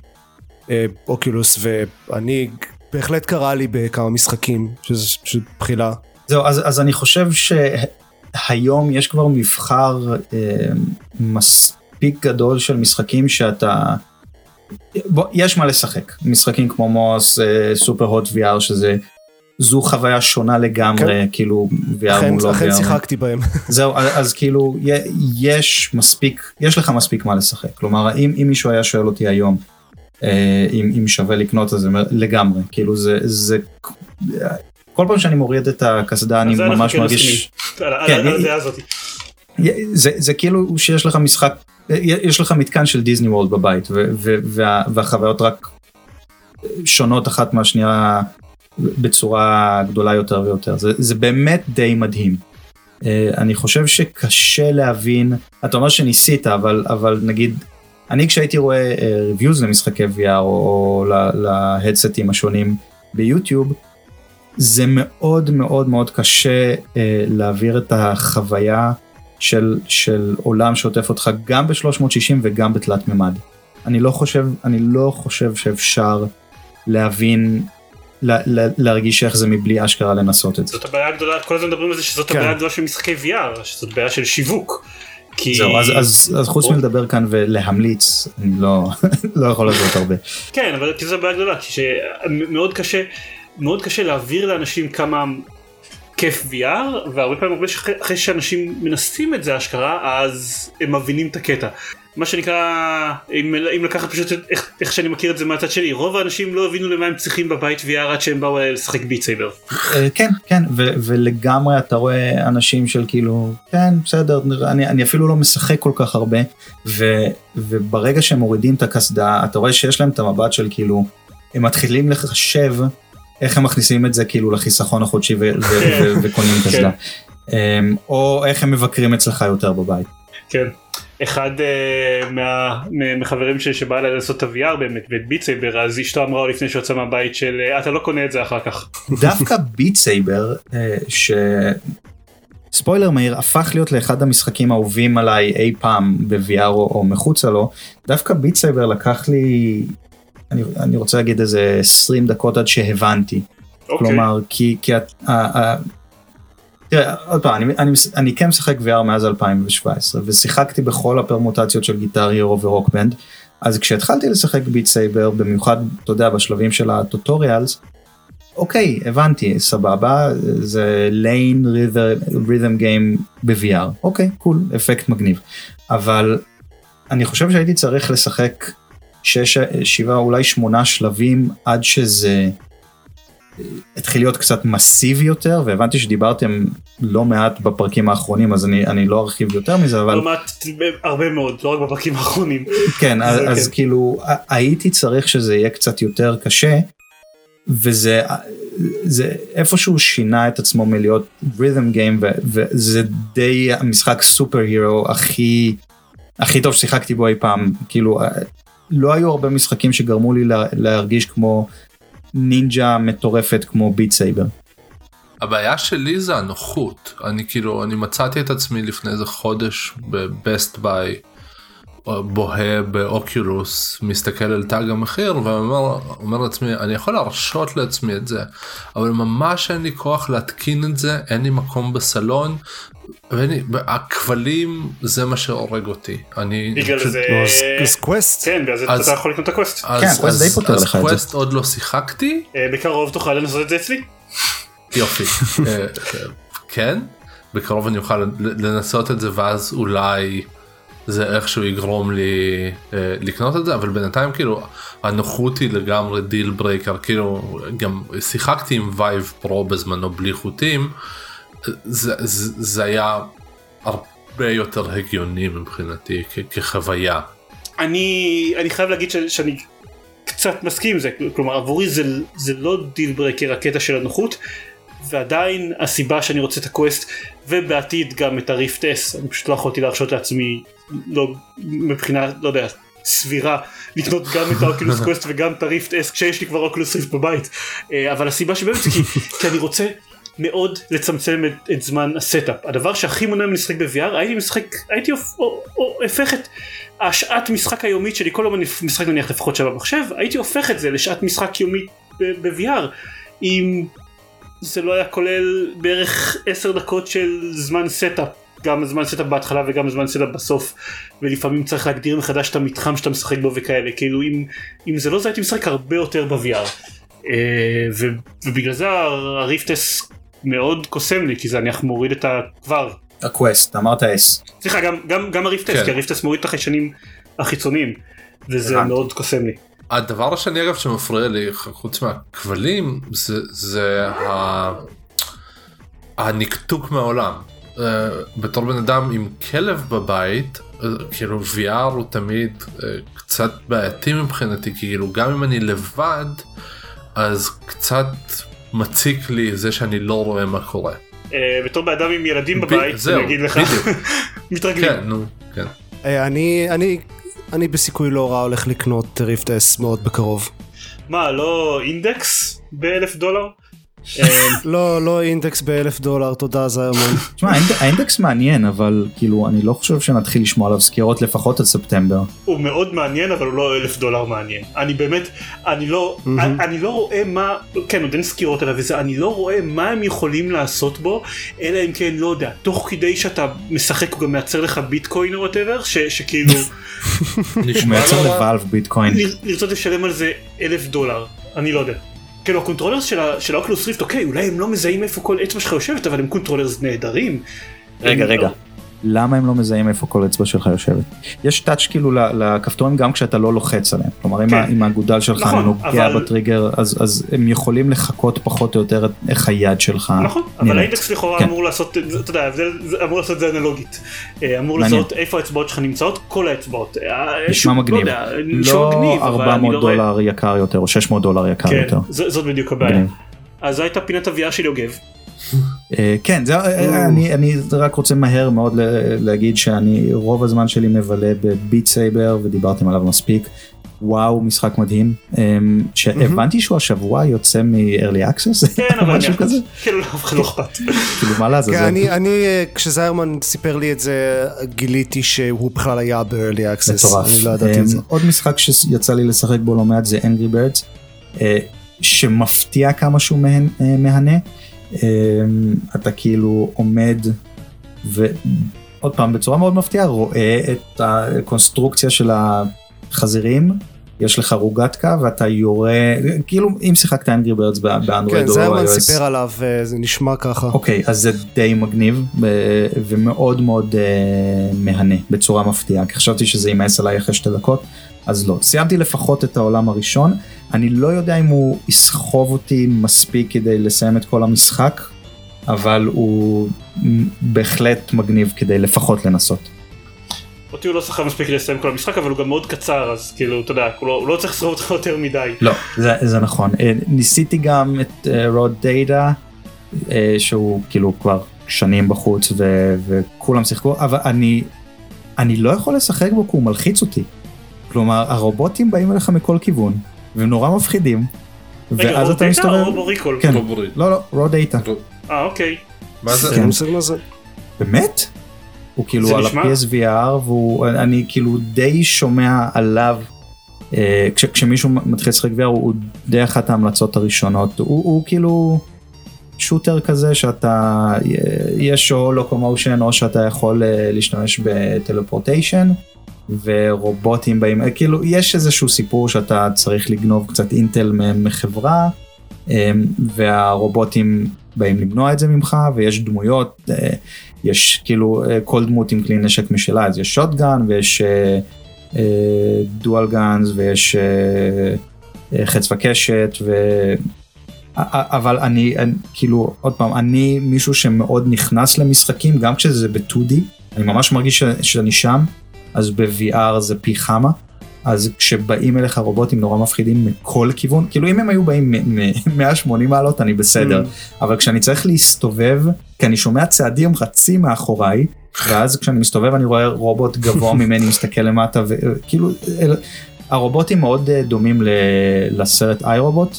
Speaker 4: אה, אוקולוס, ואני, בהחלט קרה לי בכמה משחקים, שזה שזה בחילה.
Speaker 2: זהו אז, אז אני חושב שהיום יש כבר מבחר אה, מספיק גדול של משחקים שאתה בוא, יש מה לשחק משחקים כמו מוס אה, סופר הוט VR שזה זו חוויה שונה לגמרי
Speaker 4: כן.
Speaker 2: כאילו VR
Speaker 4: אכן,
Speaker 2: מול לא
Speaker 4: אכן
Speaker 2: VR.
Speaker 4: שיחקתי בהם.
Speaker 2: זהו אז, אז כאילו יש מספיק יש לך מספיק מה לשחק כלומר אם, אם מישהו היה שואל אותי היום אם, אם שווה לקנות את זה לגמרי כאילו זה זה כל פעם שאני מוריד את הקסדה אני ממש מרגיש כן,
Speaker 1: על הדעה הזאת.
Speaker 2: זה, זה כאילו שיש לך משחק יש לך מתקן של דיסני וולד בבית ו, ו, וה, והחוויות רק שונות אחת מהשנייה בצורה גדולה יותר ויותר זה, זה באמת די מדהים. אה, אני חושב שקשה להבין אתה אומר שניסית אבל אבל נגיד אני כשהייתי רואה ריוויוז למשחקי VR או, או להדסטים השונים ביוטיוב זה מאוד מאוד מאוד קשה אה, להעביר את החוויה של, של עולם שעוטף אותך גם ב-360 וגם בתלת מימד. אני לא חושב, אני לא חושב שאפשר להבין, לה, לה, להרגיש איך זה מבלי אשכרה לנסות את זה.
Speaker 1: זאת הבעיה הגדולה, כל הזמן מדברים על זה שזאת
Speaker 4: כן.
Speaker 1: הבעיה הגדולה של משחקי VR, שזאת בעיה של שיווק. כי...
Speaker 2: זהו, אז, אז, אז חוץ מלדבר כאן ולהמליץ, אני לא, לא יכול לעשות הרבה.
Speaker 1: כן, אבל כי זו בעיה גדולה, שמאוד קשה, מאוד קשה להעביר לאנשים כמה כיף VR, והרבה פעמים אחרי שאנשים מנסים את זה אשכרה, אז הם מבינים את הקטע. מה שנקרא, אם, אם לקחת פשוט איך, איך שאני מכיר את זה מהצד שלי, רוב האנשים לא הבינו למה הם צריכים בבית VR עד שהם באו לשחק ביט סייבר.
Speaker 2: אה, כן, כן, ו- ולגמרי אתה רואה אנשים של כאילו, כן, בסדר, אני, אני אפילו לא משחק כל כך הרבה, ו- וברגע שהם מורידים את הקסדה, אתה רואה שיש להם את המבט של כאילו, הם מתחילים לחשב איך הם מכניסים את זה כאילו לחיסכון החודשי ו- וקונים קסדה. אמ, או איך הם מבקרים אצלך יותר בבית.
Speaker 1: כן. אחד אה, מה, מהחברים שלי שבא אליי לעשות את ה-VR באמת ואת Beat Saber אז אשתו אמרה לו לפני שהוא יצא מהבית של "אה, אתה לא קונה את זה אחר כך.
Speaker 2: דווקא Beat Saber, אה, ש... ספוילר מהיר, הפך להיות לאחד המשחקים האהובים עליי אי פעם ב-VR או, או מחוצה לו, דווקא Beat Saber לקח לי, אני, אני רוצה להגיד איזה 20 דקות עד שהבנתי.
Speaker 1: אוקיי.
Speaker 2: כלומר, כי, כי ה, ה, ה, תראה, עוד פעם, אני, אני, אני כן משחק VR מאז 2017 ושיחקתי בכל הפרמוטציות של Guitar Hero ו Rock Band, אז כשהתחלתי לשחק Beat Saber, במיוחד, אתה יודע, בשלבים של ה tutorials, אוקיי, הבנתי, סבבה, זה ליין רית'ם גיים ב-VR, אוקיי, קול, אפקט מגניב. אבל אני חושב שהייתי צריך לשחק שש, שבעה, אולי שמונה שלבים עד שזה התחיל להיות קצת מסיבי יותר, והבנתי שדיברתם לא מעט בפרקים האחרונים, אז אני, אני לא ארחיב יותר מזה, אבל...
Speaker 1: לא מעט, הרבה מאוד, לא רק בפרקים האחרונים.
Speaker 2: כן, אז,
Speaker 1: זה
Speaker 2: אז
Speaker 1: כן.
Speaker 2: כאילו הייתי צריך שזה יהיה קצת יותר קשה, וזה זה איפשהו שינה את עצמו מלהיות rhythm game, ו, וזה די המשחק superhero הכי, הכי טוב ששיחקתי בו אי פעם, כאילו לא היו הרבה משחקים שגרמו לי לה, להרגיש כמו נינג'ה מטורפת כמו Beat Saber.
Speaker 3: הבעיה שלי זה הנוחות אני כאילו אני מצאתי את עצמי לפני איזה חודש ב Best Buy בוהה ב Oculus מסתכל על תג המחיר ואומר אומר לעצמי אני יכול להרשות לעצמי את זה אבל ממש אין לי כוח להתקין את זה אין לי מקום בסלון. ואין לי- הכבלים זה מה שהורג אותי אני
Speaker 1: בגלל
Speaker 3: פשוט-
Speaker 1: זה,
Speaker 4: נו, אז- אז Quest.
Speaker 1: כן, בגלל זה
Speaker 3: אז-
Speaker 1: אתה יכול לקנות את ה Quest.
Speaker 3: אז,
Speaker 2: כן, ה Quest די
Speaker 3: אז,
Speaker 2: פותר
Speaker 3: אז
Speaker 2: לך את זה.
Speaker 3: קווסט עוד לא שיחקתי
Speaker 1: אה, בקרוב תוכל לנסות את זה אצלי.
Speaker 3: יופי אה, כן בקרוב אני אוכל לנסות את זה ואז אולי זה איכשהו יגרום לי אה, לקנות את זה אבל בינתיים כאילו הנוחות היא לגמרי deal breaker כאילו גם שיחקתי עם Vive Pro בזמנו בלי חוטים זה, זה, זה היה הרבה יותר הגיוני מבחינתי כ- כחוויה.
Speaker 1: אני אני חייב להגיד ש- שאני קצת מסכים עם זה כלומר עבורי זה זה לא deal breaker הקטע של הנוחות ועדיין הסיבה שאני רוצה את ה Quest ובעתיד גם את ה Rift S אני פשוט לא יכולתי להרשות לעצמי לא מבחינה לא יודע סבירה לקנות גם את ה Oculus Quest וגם את ה Rift S כשיש לי כבר Oculus Rift בבית אה, אבל הסיבה שבאמת זה כי, כי אני רוצה מאוד לצמצם את, את זמן ה setup. הדבר שהכי מונע מלשחק ב-VR הייתי משחק הייתי הופך את השעת משחק היומית שלי כל אני משחק נניח לפחות שעה במחשב הייתי הופך את זה לשעת משחק יומית ב-VR אם זה לא היה כולל בערך 10 דקות של זמן setup גם זמן setup בהתחלה וגם זמן setup בסוף ולפעמים צריך להגדיר מחדש את המתחם שאתה משחק בו וכאלה. כאילו אם, אם זה לא זה הייתי משחק הרבה יותר ב-VR אה, ובגלל זה ה Rift S מאוד קוסם לי כי זה אני מוריד את ה... כבר.
Speaker 2: ה Quest, אמרת S.
Speaker 1: סליחה גם, גם, גם ה Rift S
Speaker 3: כן.
Speaker 1: כי ה Rift S מוריד את החיישנים החיצוניים וזה
Speaker 2: הבנתי.
Speaker 1: מאוד קוסם לי.
Speaker 3: הדבר השני אגב שמפריע לי חוץ מהכבלים זה, זה ה... הנקתוק מהעולם. Uh, בתור בן אדם עם כלב בבית uh, כאילו VR הוא תמיד uh, קצת בעייתי מבחינתי כאילו גם אם אני לבד אז קצת מציק לי זה שאני לא רואה מה קורה.
Speaker 1: אה, בתור בן אדם עם ילדים בבית
Speaker 3: זהו,
Speaker 1: אני אגיד לך. מתרגלים.
Speaker 3: כן נו כן.
Speaker 4: אה, אני, אני, אני בסיכוי לא רע הולך לקנות Rift S מאוד בקרוב.
Speaker 1: מה לא אינדקס באלף דולר? אה,
Speaker 4: לא, לא אינדקס באלף דולר, תודה זיירמן.
Speaker 2: תשמע, ה Ind- ה Index מעניין, אבל כאילו, אני לא חושב שנתחיל לשמוע עליו סקירות לפחות עד ספטמבר.
Speaker 1: הוא מאוד מעניין אבל הוא לא אלף דולר מעניין אני באמת אני לא. אני לא רואה מה כן עוד אין סקירות עליו וזה אני לא רואה מה הם יכולים לעשות בו אלא אם כן לא יודע תוך כדי שאתה משחק הוא גם מייצר לך ביטקוין או whatever שכאילו
Speaker 2: הוא מייצר.
Speaker 3: ל
Speaker 2: Valve ביטקוין.
Speaker 1: לרצות לשלם על זה אלף דולר אני לא יודע. כאילו ה controllers של של ה Oculus Rift אוקיי אולי הם לא מזהים איפה כל אצבע שלך יושבת אבל הם controllers נהדרים.
Speaker 2: רגע, רגע. למה הם לא מזהים איפה כל אצבע שלך יושבת? יש touch כאילו לכפתורים גם כשאתה לא לוחץ עליהם. כלומר, אם
Speaker 1: כן.
Speaker 2: אם האגודל שלך
Speaker 1: נכון,
Speaker 2: נוגע
Speaker 1: אבל-
Speaker 2: בטריגר, אז אז הם יכולים לחקות פחות או יותר איך היד שלך
Speaker 1: נכון, אבל
Speaker 2: נראית.
Speaker 1: האינדקס לכאורה
Speaker 2: כן.
Speaker 1: אמור לעשות, אתה יודע, זה זה אמור לעשות את זה אנלוגית. אה, אמור
Speaker 2: מעניין.
Speaker 1: לעשות איפה האצבעות שלך נמצאות, כל האצבעות. אה,
Speaker 2: נשמע
Speaker 1: שוב,
Speaker 2: מגניב.
Speaker 1: לא נשמע
Speaker 2: לא
Speaker 1: מגניב, אבל אני
Speaker 2: 400
Speaker 1: לא רואה-
Speaker 2: דולר יקר יותר, או 600 דולר יקר
Speaker 1: כן,
Speaker 2: יותר.
Speaker 1: זאת בדיוק הבעיה. אז זו הייתה פינת ה VR של יוגב.
Speaker 2: אה, כן, זה, אה, אני, אני רק רוצה מהר מאוד להגיד שאני רוב הזמן שלי מבלה ב Beat Saber ודיברתם עליו מספיק. וואו משחק מדהים שהבנתי שהוא השבוע יוצא מ-early access
Speaker 1: כן, אבל
Speaker 2: משהו כזה
Speaker 1: כאילו אחד לא אכפת.
Speaker 2: כאילו מה לעזאזל
Speaker 4: כן, אני, אני, אה, כשזיירמן סיפר לי את זה, גיליתי שהוא בכלל היה ב-early access.
Speaker 2: מטורף.
Speaker 4: אני לא ידעתי את זה.
Speaker 2: עוד משחק שיצא לי לשחק בו לא מעט זה Angry Birds אה, שמפתיע כמה שהוא מהנ- אה, מהנה. אמ, אתה כאילו עומד ועוד פעם בצורה מאוד מפתיעה רואה את הקונסטרוקציה של החזירים. יש לך רוגטקה ואתה יורה כאילו אם שיחקת Angry Birds ב- באנדרואיד
Speaker 4: כן,
Speaker 2: או iOS.
Speaker 4: סיפר עליו, אה, זה נשמע ככה.
Speaker 2: אוקיי אז זה די מגניב ומאוד מאוד uh, מהנה בצורה מפתיעה כי חשבתי שזה יימאס עליי אחרי שתי דקות אז לא סיימתי לפחות את העולם הראשון אני לא יודע אם הוא יסחוב אותי מספיק כדי לסיים את כל המשחק אבל הוא בהחלט מגניב כדי לפחות לנסות.
Speaker 1: אותי הוא לא שחק מספיק לסיים כל המשחק, אבל הוא גם מאוד קצר, אז כאילו, אתה יודע, הוא לא- הוא לא צריך לשרוף אותך יותר מדי.
Speaker 2: לא זה, זה נכון אה, ניסיתי גם את Raw Data שהוא כאילו כבר שנים בחוץ ו, וכולם שיחקו אבל אני אני לא יכול לשחק בו כי הוא מלחיץ אותי. כלומר הרובוטים באים אליך מכל כיוון והם נורא מפחידים.
Speaker 1: רגע,
Speaker 2: ואז אתה
Speaker 1: Data
Speaker 2: מסתובב
Speaker 1: או Recall?
Speaker 2: כן.
Speaker 3: לא.
Speaker 2: לא Raw Data
Speaker 1: אה, אוקיי.
Speaker 3: מה זה?
Speaker 2: כן.
Speaker 4: אין לי מושג מה זה.
Speaker 2: באמת? הוא כאילו על ה-PSVR והוא אני כאילו די שומע עליו אה, כש, כשמישהו מתחיל לשחק VR הוא, הוא די אחת ההמלצות הראשונות הוא, הוא כאילו שוטר כזה שאתה יש או לוקומושן או שאתה יכול אה, להשתמש בטלפורטיישן ורובוטים באים. אה, כאילו יש איזשהו סיפור שאתה צריך לגנוב קצת אינטל מחברה אה, והרובוטים באים למנוע את זה ממך ויש דמויות אה, יש כאילו אה, כל דמות עם כלי נשק משלה. אז יש שוטגן ויש דואל גאנס ויש חץ וקשת ו... אבל אני, אני כאילו עוד פעם אני מישהו שמאוד נכנס למשחקים גם כשזה ב-2D אני ממש מרגיש ש, שאני שם אז ב-VR זה פי כמה. אז כשבאים אליך רובוטים נורא מפחידים מכל כיוון כאילו אם הם היו באים מ-180 מעלות אני בסדר. אבל כשאני צריך להסתובב כי אני שומע צעדים רצים מאחוריי ואז כשאני מסתובב אני רואה רובוט גבוה ממני מסתכל למטה וכאילו הרובוטים מאוד אה, דומים ל- לסרט איי רובוט.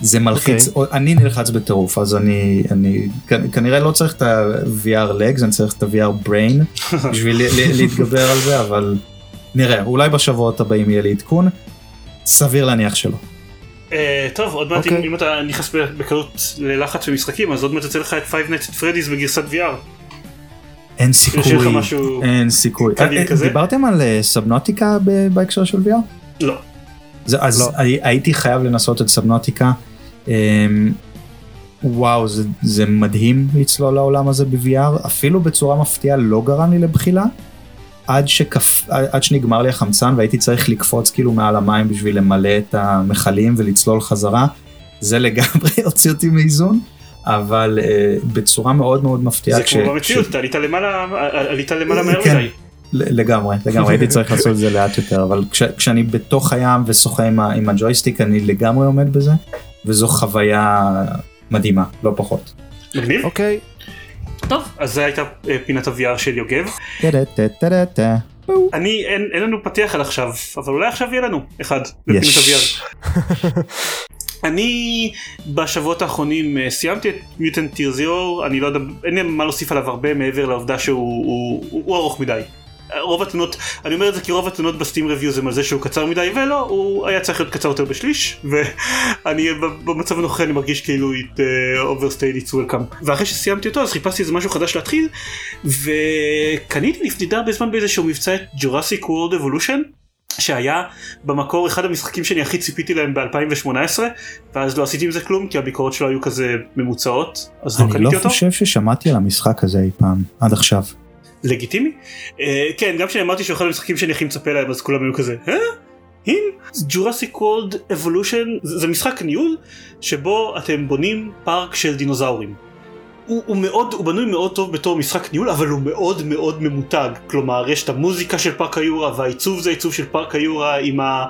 Speaker 2: זה מלחיץ אני נלחץ בטירוף אז אני אני כנראה לא צריך את ה-VR legs אני צריך את ה-VR brain בשביל להתגבר על זה אבל נראה אולי בשבועות הבאים יהיה לי עדכון סביר להניח שלא.
Speaker 1: אה, טוב, עוד מעט אם
Speaker 4: אוקיי.
Speaker 1: אם אתה נכנס בקלות ללחץ של משחקים, אז עוד מעט יוצא לך את Five Nights at Freddy's בגרסת VR.
Speaker 2: אין סיכוי, אין סיכוי. אה,
Speaker 1: כזה?
Speaker 2: דיברתם על אה, סבנוטיקה בהקשר של VR?
Speaker 1: לא.
Speaker 2: זה, אז
Speaker 4: לא.
Speaker 2: הי- הייתי חייב לנסות את סבנוטיקה. אמ, וואו זה, זה מדהים לצלול לעולם הזה ב-VR אפילו בצורה מפתיעה לא גרם לי לבחילה. עד, שכף, עד שנגמר לי החמצן והייתי צריך לקפוץ כאילו מעל המים בשביל למלא את המכלים ולצלול חזרה. זה לגמרי הוציא אותי מאיזון. אבל uh, בצורה מאוד מאוד מפתיעה.
Speaker 1: זה כמו במציאות, אתה עלית למעלה, עלית למעלה מהר
Speaker 2: כן.
Speaker 1: מדי.
Speaker 2: לגמרי, לגמרי, הייתי צריך לעשות את זה לאט יותר, אבל כש, כשאני בתוך הים ושוחה עם, ה- עם הג'ויסטיק אני לגמרי עומד בזה, וזו חוויה מדהימה, לא פחות.
Speaker 1: מגניב.
Speaker 4: אוקיי.
Speaker 1: טוב, אז זו הייתה אה, פינת ה-VR של יוגב. אני, אין, אין לנו פתיח על עכשיו, אבל אולי עכשיו יהיה לנו אחד בפינת. ה-VR. אני בשבועות האחרונים אה, סיימתי את מיוטנט טיר זירו, אני לא יודע, אין לי מה להוסיף עליו הרבה מעבר לעובדה שהוא הוא, הוא, הוא ארוך מדי. רוב התלונות, אני אומר את זה כי רוב התלונות בסטים רביוז הם על זה שהוא קצר מדי ולא, הוא היה צריך להיות קצר יותר בשליש ואני במצב הנוכחי אני מרגיש כאילו it uh, overstayed its welcome ואחרי שסיימתי אותו אז חיפשתי איזה משהו חדש להתחיל וקניתי לפני די הרבה זמן באיזשהו מבצע את Jurassic World Evolution שהיה במקור אחד המשחקים שאני הכי ציפיתי להם ב-2018 ואז לא עשיתי עם זה כלום כי הביקורות שלו היו כזה ממוצעות אז לא
Speaker 2: אני לא
Speaker 1: קניתי אותו.
Speaker 2: חושב ששמעתי על המשחק הזה אי פעם, עד עכשיו.
Speaker 1: לגיטימי. אה, כן, גם כשאמרתי שהוא אחד המשחקים שאני הכי מצפה להם אז כולם היו כזה, אה? אמ, Jurassic World Evolution זה משחק ניהול שבו אתם בונים פארק של דינוזאורים. הוא, הוא מאוד, הוא בנוי מאוד טוב בתור משחק ניהול אבל הוא מאוד מאוד ממותג כלומר יש את המוזיקה של פארק היורה והעיצוב זה עיצוב של פארק היורה עם, ה,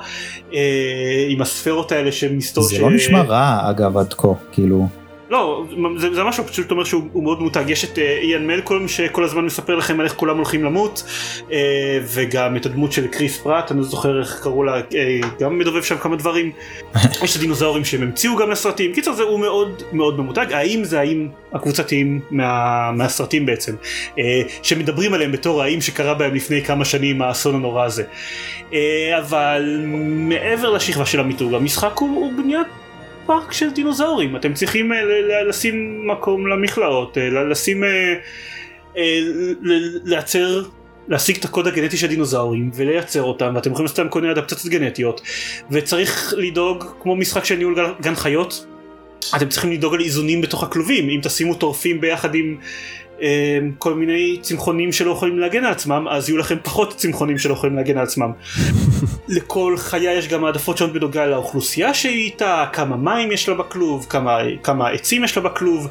Speaker 1: אה, עם הספרות האלה שמסתובבות.
Speaker 2: זה לא נשמע רע אגב עד כה, כאילו.
Speaker 1: לא, זה, זה משהו פשוט אומר שהוא הוא מאוד מותג, יש את אה, איאן מלקולם שכל הזמן מספר לכם על איך כולם הולכים למות אה, וגם את הדמות של קריס פרט, אני לא זוכר איך קראו לה, אה, גם מדובב שם כמה דברים, יש את הדינוזאורים שהם המציאו גם לסרטים, קיצר זה הוא מאוד מאוד ממותג, האם זה האם הקבוצתיים מה, מהסרטים בעצם, אה, שמדברים עליהם בתור האם שקרה בהם לפני כמה שנים האסון הנורא הזה, אה, אבל מעבר לשכבה של המיתוג, המשחק הוא, הוא בניית פארק של דינוזאורים. אתם צריכים אה, לשים מקום למכלאות אה, לשים אה, לייצר להשיג את הקוד הגנטי של דינוזאורים ולייצר אותם ואתם יכולים לעשות להם כל מיני אדפטציות גנטיות. וצריך לדאוג כמו משחק של ניהול גן- חיות אתם צריכים לדאוג על איזונים בתוך הכלובים. אם תשימו טורפים ביחד עם כל מיני צמחונים שלא יכולים להגן על עצמם אז יהיו לכם פחות צמחונים שלא יכולים להגן על עצמם לכל חיה יש גם העדפות שונות בנוגע לאוכלוסייה שהיא איתה, כמה מים יש לה בכלוב, כמה, כמה עצים יש לה בכלוב,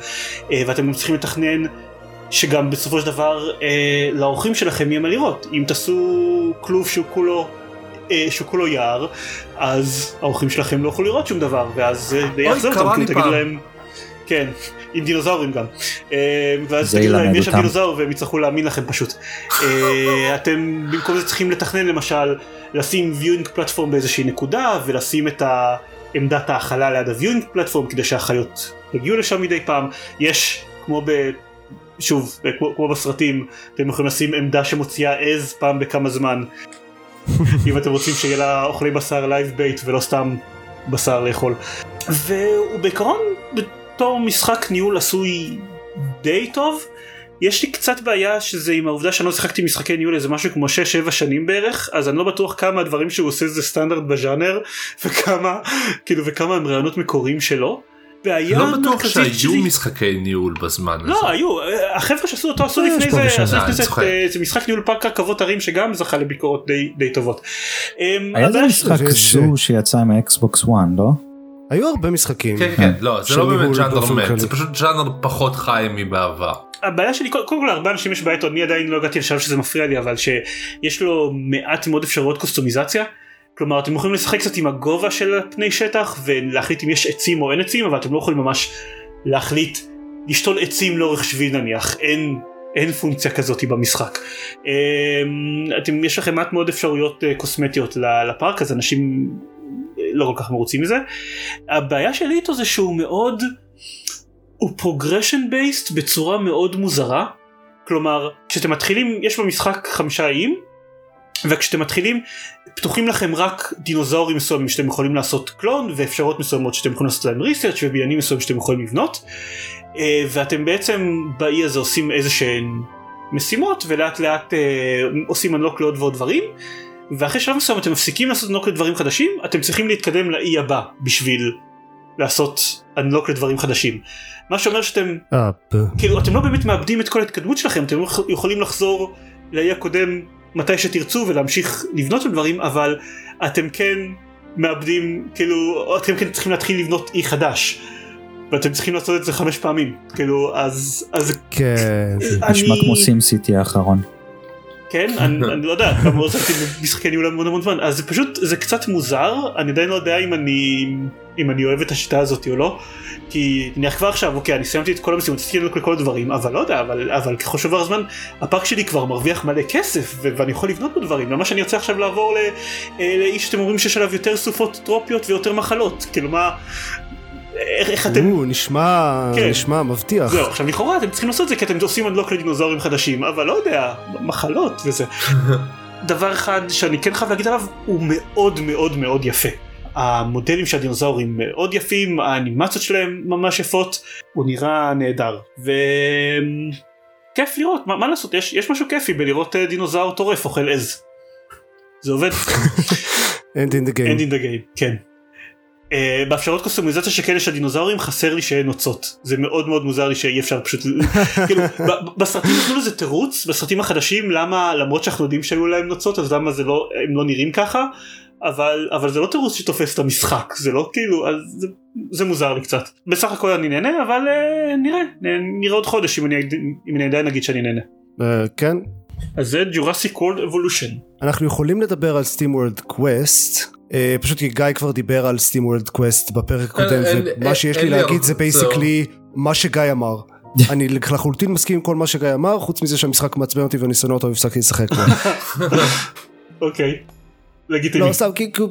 Speaker 1: אה, ואתם צריכים לתכנן שגם בסופו של דבר אה, לאורחים שלכם יהיה מה לראות. אם תעשו כלוב שהוא כולו, אה, שהוא כולו יער, אז האורחים שלכם לא יוכלו לראות שום דבר, ואז די יחזור אותם, כי
Speaker 3: לי
Speaker 1: תגידו. להם... כן, עם דינוזאורים גם. אה, ואז תגידו להם, יש שם
Speaker 2: אותם."
Speaker 1: דינוזאור והם יצטרכו להאמין לכם פשוט. אה, אתם במקום זה צריכים לתכנן למשל, לשים viewing פלטפורם באיזושהי נקודה, ולשים את עמדת ההכלה ליד ה-viewing פלטפורם כדי שהחיות יגיעו לשם מדי פעם. יש, כמו ב... שוב, כמו, כמו בסרטים, אתם יכולים לשים עמדה שמוציאה עז פעם בכמה זמן. אם אתם רוצים שיהיה לה אוכלי בשר live bait ולא סתם בשר לאכול. והוא בעיקרון בתור משחק ניהול עשוי די טוב. יש לי קצת בעיה שזה עם העובדה שאני לא שיחקתי משחקי ניהול איזה משהו כמו 6-7 שנים בערך אז אני לא בטוח כמה הדברים שהוא עושה זה סטנדרט בז'אנר וכמה כאילו וכמה הם רעיונות מקוריים שלו. בעיה
Speaker 3: לא בטוח שהיו
Speaker 1: שלי-
Speaker 3: משחקי ניהול בזמן הזה.
Speaker 1: לא היו החבר'ה שעשו אותו עשו
Speaker 2: אה,
Speaker 1: לפני זה
Speaker 3: אה,
Speaker 1: זה זה משחק ניהול פארק רכבות הרים שגם זכה לביקורות די- די טובות. אמ,
Speaker 2: היה
Speaker 1: הבעיה
Speaker 2: משחק זו שיצא עם ה Xbox 1, לא?
Speaker 4: היו הרבה משחקים.
Speaker 3: כן כן לא זה לא באמת
Speaker 4: באופן
Speaker 3: מת. זה פשוט ז'אנר פחות חי מבעבר.
Speaker 1: הבעיה שלי קודם כל להרבה אנשים יש בעיה אני עדיין לא הגעתי לשלב שזה מפריע לי אבל שיש לו מעט מאוד אפשרויות קוסטומיזציה. כלומר אתם יכולים לשחק קצת עם הגובה של פני שטח ולהחליט אם יש עצים או אין עצים אבל אתם לא יכולים ממש להחליט לשתול עצים לאורך שביל נניח אין אין פונקציה כזאת במשחק. אמ, אתם יש לכם מעט מאוד אפשרויות אה, קוסמטיות ל- לפארק אז אנשים לא כל כך מרוצים מזה. הבעיה שלי איתו זה שהוא מאוד הוא progression based בצורה מאוד מוזרה. כלומר כשאתם מתחילים יש במשחק חמישה איים וכשאתם מתחילים פתוחים לכם רק דינוזאורים מסוימים שאתם יכולים לעשות clone ואפשרויות מסוימות שאתם יכולים לעשות להם research ובניינים מסוימים שאתם יכולים לבנות אה, ואתם בעצם באי הזה עושים איזה שהן משימות ולאט לאט אה, עושים אנלוק לעוד ועוד דברים ואחרי שלב מסוים אתם מפסיקים לעשות unlock לדברים חדשים אתם צריכים להתקדם לאי הבא בשביל לעשות unlock לדברים חדשים. מה שאומר שאתם
Speaker 4: אה,
Speaker 1: כאילו אתם לא באמת מאבדים את כל ההתקדמות שלכם אתם יכולים לחזור לאי הקודם מתי שתרצו ולהמשיך לבנות על דברים אבל אתם כן מאבדים כאילו אתם כן צריכים להתחיל לבנות אי חדש. ואתם צריכים לעשות את זה חמש פעמים כאילו אז אז
Speaker 4: כן. זה-
Speaker 2: נשמע כמו סים סיטי האחרון.
Speaker 1: כן אני, אני לא יודע כמה לא עשיתי משחקי ניהול המון המון זמן. אז זה פשוט זה קצת מוזר אני עדיין לא יודע אם אני אם אני אוהב את השיטה הזאת או לא כי נניח כבר עכשיו אוקיי אני סיימתי את כל המשימות עשיתי את כל הדברים אבל לא יודע אבל אבל ככל שעובר הזמן הפארק שלי כבר מרוויח מלא כסף ואני יכול לבנות בו דברים. למה שאני רוצה עכשיו לעבור ל- אה, לאיש שאתם אומרים שיש עליו יותר סופות טרופיות ויותר מחלות? כאילו מה איך, איך אתם
Speaker 4: או, נשמע
Speaker 1: כן.
Speaker 4: נשמע מבטיח.
Speaker 1: זהו, עכשיו לכאורה אתם צריכים לעשות את זה כי אתם עושים אנלוק לדינוזאורים חדשים, אבל לא יודע, מחלות וזה. דבר אחד שאני כן חייב להגיד עליו, הוא מאוד מאוד מאוד יפה. המודלים של הדינוזאורים מאוד יפים, האנימציות שלהם ממש יפות, הוא נראה נהדר. וכיף לראות, מה, מה לעשות, יש, יש משהו כיפי בלראות אה, דינוזאור טורף אוכל עז. זה עובד.
Speaker 4: End in the
Speaker 1: End
Speaker 4: game.
Speaker 1: in the game, כן. Uh, באפשרות קוסטומיזציה שכאלה של הדינוזאורים חסר לי שאין נוצות. זה מאוד מאוד מוזר לי שאי אפשר פשוט כאילו בסרטים נתנו לזה תירוץ בסרטים החדשים למה למרות שאנחנו יודעים שהיו להם נוצות אז למה זה לא הם לא נראים ככה? אבל אבל זה לא תירוץ שתופס את המשחק זה לא כאילו אז זה, זה מוזר לי קצת. בסך הכל אני נהנה אבל uh, נראה נראה עוד חודש אם אני אם אני עדיין אגיד שאני נהנה.
Speaker 4: אה, כן.
Speaker 1: אז זה Jurassic World Evolution.
Speaker 4: אנחנו יכולים לדבר על SteamWorld Quest. פשוט כי גיא כבר דיבר על SteamWorld Quest בפרק הקודם ומה שיש לי להגיד זה basically מה שגיא אמר. אני לחלוטין מסכים עם כל מה שגיא אמר חוץ מזה שהמשחק מעצבן אותי ואני שונא אותו והפסקתי לשחק בו.
Speaker 1: אוקיי. לגיטימי.
Speaker 4: לא סתם כי כי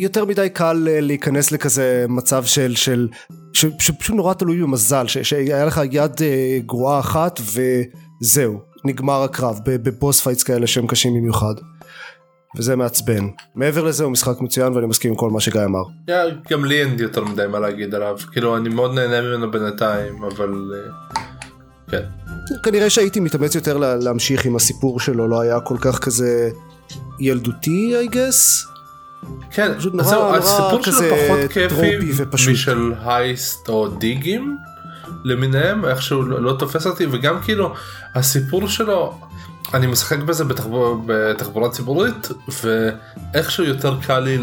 Speaker 4: יותר מדי קל אה, להיכנס לכזה מצב של של ש- שפשוט נורא תלוי במזל ש- שהיה לך יד אה, גרועה אחת וזהו נגמר הקרב ב boss fights כאלה שהם קשים במיוחד. וזה מעצבן מעבר לזה הוא משחק מצוין ואני מסכים עם כל מה שגיא אמר.
Speaker 3: Yeah, גם לי אין יותר מדי מה להגיד עליו כאילו אני מאוד נהנה ממנו בינתיים אבל אה, כן
Speaker 4: כנראה שהייתי מתאמץ יותר לה- להמשיך עם הסיפור שלו לא היה כל כך כזה ילדותי I guess.
Speaker 3: כן
Speaker 4: פשוט נורא-
Speaker 3: זהו,
Speaker 4: נורא
Speaker 3: הסיפור שלו פחות כיפי
Speaker 4: טרופי ופשוט.
Speaker 3: משל Heist או Dig למיניהם איכשהו לא לא תופס אותי וגם כאילו הסיפור שלו אני משחק בזה בתחבור, בתחבורה ציבורית ואיכשהו יותר קל לי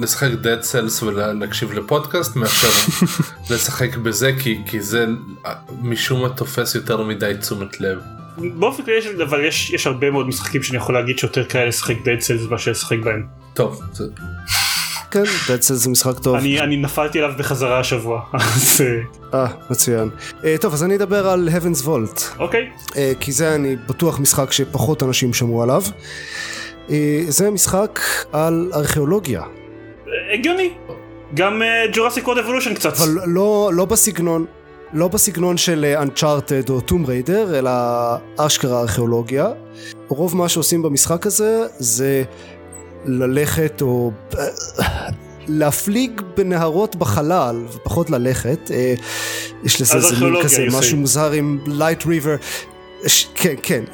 Speaker 3: לשחק dead cells ולהקשיב לפודקאסט מאשר לשחק בזה כי, כי זה משום מה תופס יותר מדי תשומת לב.
Speaker 1: באופן כללי יש- אבל יש יש הרבה מאוד משחקים שאני יכול להגיד שיותר קל לשחק דד סלס מאשר לשחק בהם.
Speaker 3: טוב זה,
Speaker 4: כן בעצם זה משחק טוב.
Speaker 1: אני אני נפלתי עליו בחזרה השבוע אז אה,
Speaker 4: אה מצוין. אה, טוב אז אני אדבר על Heaven's Vault.
Speaker 1: אוקיי
Speaker 4: אה, כי זה אני בטוח משחק שפחות אנשים שמעו עליו. אה, זה משחק על ארכיאולוגיה,
Speaker 1: הגיוני. גם Jurassic World Evolution קצת.
Speaker 4: אבל לא, לא בסגנון, לא בסגנון של Uncharted או Tomb Raider, אלא אשכרה ארכיאולוגיה. רוב מה שעושים במשחק הזה זה ללכת או להפליג בנהרות בחלל ופחות ללכת. אה, יש לזה איזה מין כזה
Speaker 1: say.
Speaker 4: משהו מוזר עם Light River. ש- כן, כן,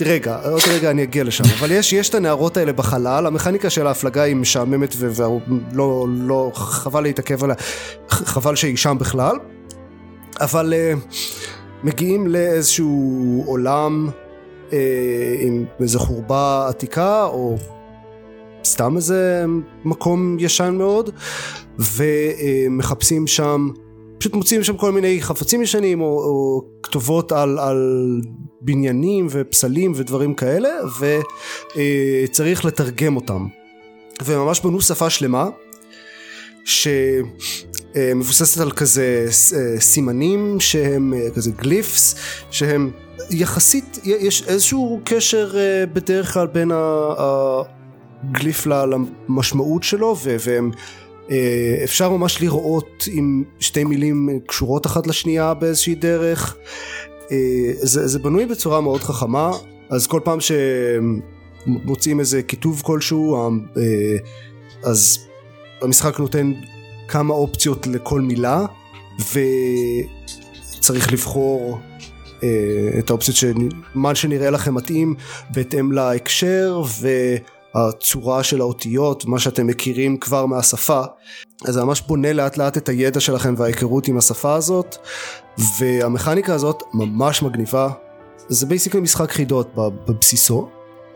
Speaker 4: רגע, עוד רגע אני אגיע לשם, אבל יש, יש את הנערות האלה בחלל, המכניקה של ההפלגה היא משעממת ולא לא, חבל להתעכב עליה, חבל שהיא שם בכלל, אבל uh, מגיעים לאיזשהו עולם uh, עם איזו חורבה עתיקה, או סתם איזה מקום ישן מאוד, ומחפשים שם פשוט מוצאים שם כל מיני חפצים ישנים או, או כתובות על, על בניינים ופסלים ודברים כאלה וצריך לתרגם אותם. וממש בנו שפה שלמה שמבוססת על כזה אה, סימנים שהם אה, כזה גליפס שהם יחסית יש איזשהו קשר אה, בדרך כלל בין הגליף למשמעות שלו ו- והם אה, אפשר ממש לראות עם שתי מילים קשורות אחת לשנייה באיזושהי דרך. אה, זה, זה בנוי בצורה מאוד חכמה אז כל פעם שמוצאים איזה כיתוב כלשהו אה, אז המשחק נותן כמה אופציות לכל מילה וצריך לבחור את האופציות שמה שנראה לכם מתאים בהתאם להקשר הצורה של האותיות, מה שאתם מכירים כבר מהשפה, אז זה ממש בונה לאט לאט את הידע שלכם וההיכרות עם השפה הזאת, והמכניקה הזאת ממש מגניבה, זה basically משחק חידות בבסיסו,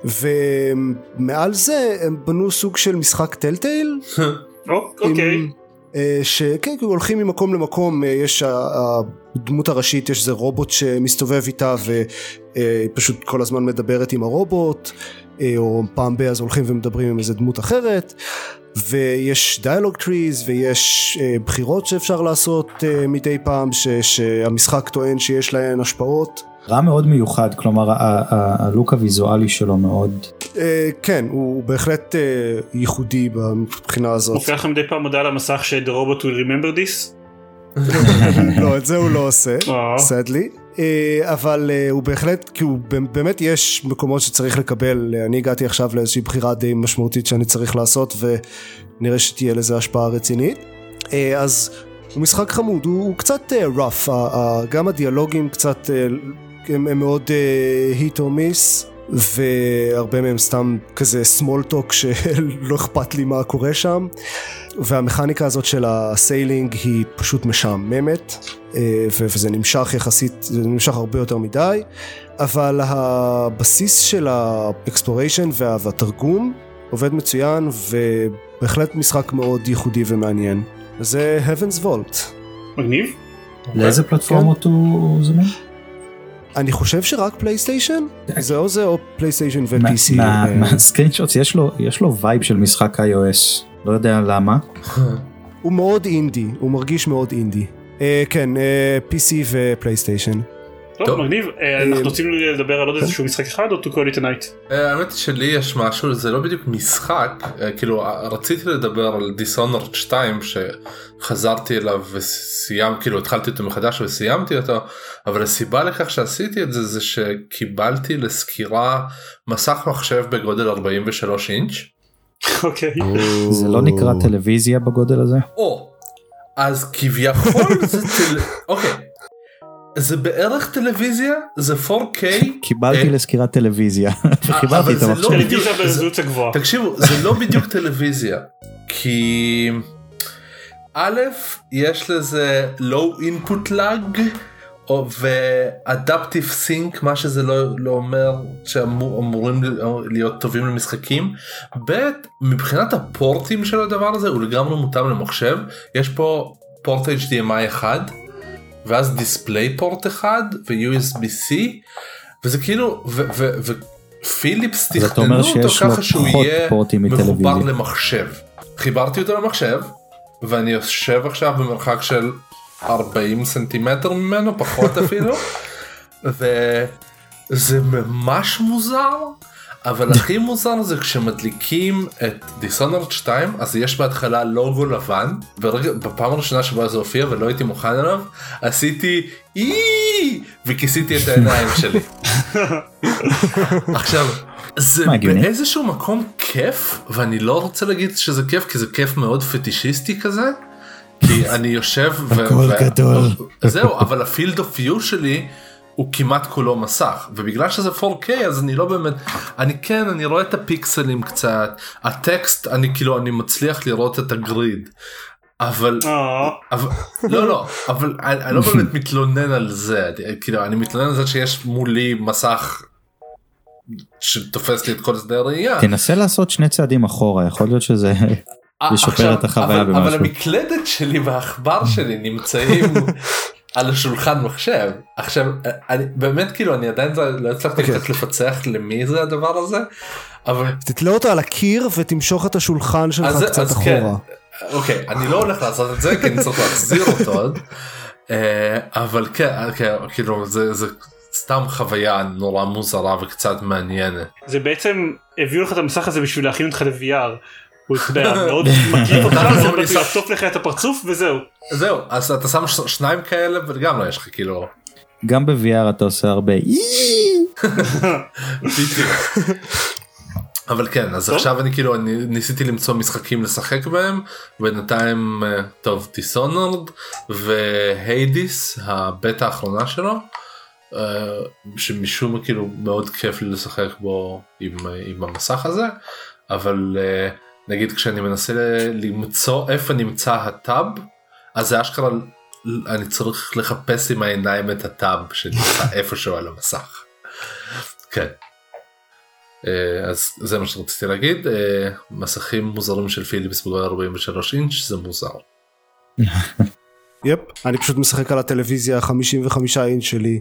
Speaker 4: ומעל זה הם בנו סוג של משחק Telltale.
Speaker 1: אוקיי.
Speaker 4: אה, שכן, כאילו הולכים ממקום למקום, אה, יש הדמות הראשית, יש איזה רובוט שמסתובב איתה ופשוט כל הזמן מדברת עם הרובוט, אה, או פעם ב- אז הולכים ומדברים עם איזה דמות אחרת, ויש דיאלוג טריז ויש בחירות שאפשר לעשות מדי פעם, ש- שהמשחק טוען שיש להן השפעות.
Speaker 2: רע מאוד מיוחד, כלומר הלוק הוויזואלי שלו מאוד.
Speaker 4: כן, הוא בהחלט ייחודי מבחינה הזאת.
Speaker 1: מופיע לכם מדי פעם הודעה על המסך ש- the robot will remember this?
Speaker 4: לא, את זה הוא לא עושה, סדלי. אבל הוא בהחלט, כי הוא באמת יש מקומות שצריך לקבל, אני הגעתי עכשיו לאיזושהי בחירה די משמעותית שאני צריך לעשות ונראה שתהיה לזה השפעה רצינית. אז הוא משחק חמוד, הוא קצת rough, גם הדיאלוגים קצת הם, מאוד hit או miss והרבה מהם סתם כזה small talk שלא אכפת לי מה קורה שם והמכניקה הזאת של ה sailing היא פשוט משעממת וזה נמשך יחסית, זה נמשך הרבה יותר מדי אבל הבסיס של ה exploration והתרגום עובד מצוין ובהחלט משחק מאוד ייחודי ומעניין זה Heaven's Vault.
Speaker 1: מגניב.
Speaker 2: לאיזה פלטפורמות הוא זמין?
Speaker 4: אני חושב שרק פלייסטיישן זה או זה או פלייסטיישן ו-PC.
Speaker 2: מה screenshots יש לו vibe של משחק iOS לא יודע למה.
Speaker 4: הוא מאוד אינדי הוא מרגיש מאוד אינדי. כן PC ופלייסטיישן.
Speaker 1: טוב מגניב אנחנו רוצים לדבר על עוד איזשהו משחק אחד או to call it a night?
Speaker 3: האמת שלי יש משהו זה לא בדיוק משחק כאילו רציתי לדבר על דיסונרד 2 שחזרתי אליו וסיימתי כאילו התחלתי אותו מחדש וסיימתי אותו אבל הסיבה לכך שעשיתי את זה זה שקיבלתי לסקירה מסך מחשב בגודל 43 אינץ'.
Speaker 1: אוקיי.
Speaker 2: זה לא נקרא טלוויזיה בגודל הזה?
Speaker 3: או אז כביכול זה טל... אוקיי. זה בערך טלוויזיה זה 4K
Speaker 2: קיבלתי לסקירת טלוויזיה חיברתי את המחשב.
Speaker 1: טלוויזיה ברזולוציה גבוהה.
Speaker 3: תקשיבו זה לא בדיוק טלוויזיה כי א' יש לזה low input lag ואדפטיב סינק מה שזה לא, לא אומר שאמורים להיות טובים למשחקים. ב' מבחינת הפורטים של הדבר הזה הוא לגמרי מותאם למחשב יש פה פורט HDMI אחד ואז דיספליי פורט אחד ו-USB-C וזה כאילו ופיליפס תכננו אותו ככה שהוא יהיה מחובר למחשב. חיברתי אותו למחשב ואני יושב עכשיו במרחק של 40 סנטימטר ממנו פחות אפילו וזה ממש מוזר אבל הכי מוזר זה כשמדליקים את דיסונרד 2 אז יש בהתחלה לוגו לבן ברגע בפעם הראשונה שבה זה הופיע ולא הייתי מוכן אליו עשיתי אי וכיסיתי את העיניים שלי. עכשיו זה באיזשהו מקום כיף ואני לא רוצה להגיד שזה כיף כי זה כיף מאוד פטישיסטי כזה. כי אני יושב
Speaker 2: הכל גדול
Speaker 3: זהו אבל הפילד אוף יו שלי הוא כמעט כולו מסך. ובגלל שזה 4K אז אני לא באמת אני כן אני רואה את הפיקסלים קצת. הטקסט אני כאילו אני מצליח לראות את הגריד. אבל, אבל לא לא אבל אני לא באמת מתלונן על זה. כאילו אני מתלונן על זה שיש מולי מסך שתופס לי את כל שדה הראייה.
Speaker 2: תנסה לעשות שני צעדים אחורה יכול להיות שזה ישפר את החוויה
Speaker 3: במשהו. אבל המקלדת שלי והעכבר שלי נמצאים על השולחן מחשב עכשיו אני באמת כאילו אני עדיין לא הצלחתי קצת okay. לפצח למי זה הדבר הזה אבל
Speaker 4: תתלה אותו על הקיר ותמשוך את השולחן שלך אז, קצת אז אחורה. כן.
Speaker 3: אוקיי אני לא הולך לעשות את זה כי אני צריך להחזיר אותו עוד אבל כן, כן כאילו זה זה סתם חוויה נורא מוזרה וקצת מעניינת.
Speaker 1: זה בעצם הביאו לך את המסך הזה בשביל להכין אותך ל-VR. הוא מאוד מקיף אותך, לעטוף לך את הפרצוף וזהו.
Speaker 3: זהו, אז אתה שם שניים כאלה וגם לא יש לך כאילו.
Speaker 2: גם ב-VR אתה עושה הרבה
Speaker 3: אבל כן אז עכשיו אני כאילו אני ניסיתי למצוא משחקים לשחק בהם בינתיים טוב דיסונרד והיידיס הבטא האחרונה שלו שמשום מה כאילו מאוד כיף לי לשחק בו עם, עם המסך הזה אבל אה, נגיד כשאני מנסה למצוא איפה נמצא הטאב אז זה אשכרה אני צריך לחפש עם העיניים את הטאב שנמצא איפשהו על המסך. כן. אה, אז זה מה שרציתי להגיד אה, מסכים מוזרים של פיליפס בגלל 43 אינץ' זה מוזר.
Speaker 4: Yep אני פשוט משחק על הטלוויזיה 55 אינץ' שלי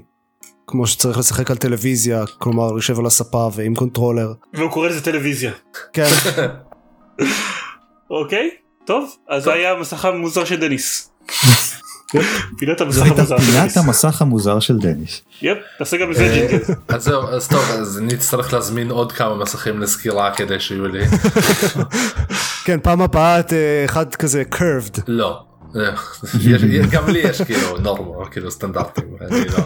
Speaker 4: כמו שצריך לשחק על טלוויזיה כלומר יושב על הספה ועם קונטרולר.
Speaker 1: והוא קורא לזה טלוויזיה.
Speaker 4: כן.
Speaker 1: אוקיי טוב אז זה היה המסך המוזר של דניס. פינת המסך המוזר של
Speaker 2: פינת
Speaker 1: דניס.
Speaker 2: המסך המוזר של דניס.
Speaker 1: יפ תעשה גם לזה ג'ינגל.
Speaker 3: אז זהו אז טוב אז אני אצטרך להזמין עוד כמה מסכים לסקירה כדי שיהיו לי.
Speaker 4: כן פעם הבאה את אה, אחד כזה curved.
Speaker 3: לא. יש- גם לי יש כאילו נורמה כאילו סטנדרטים. אני לא.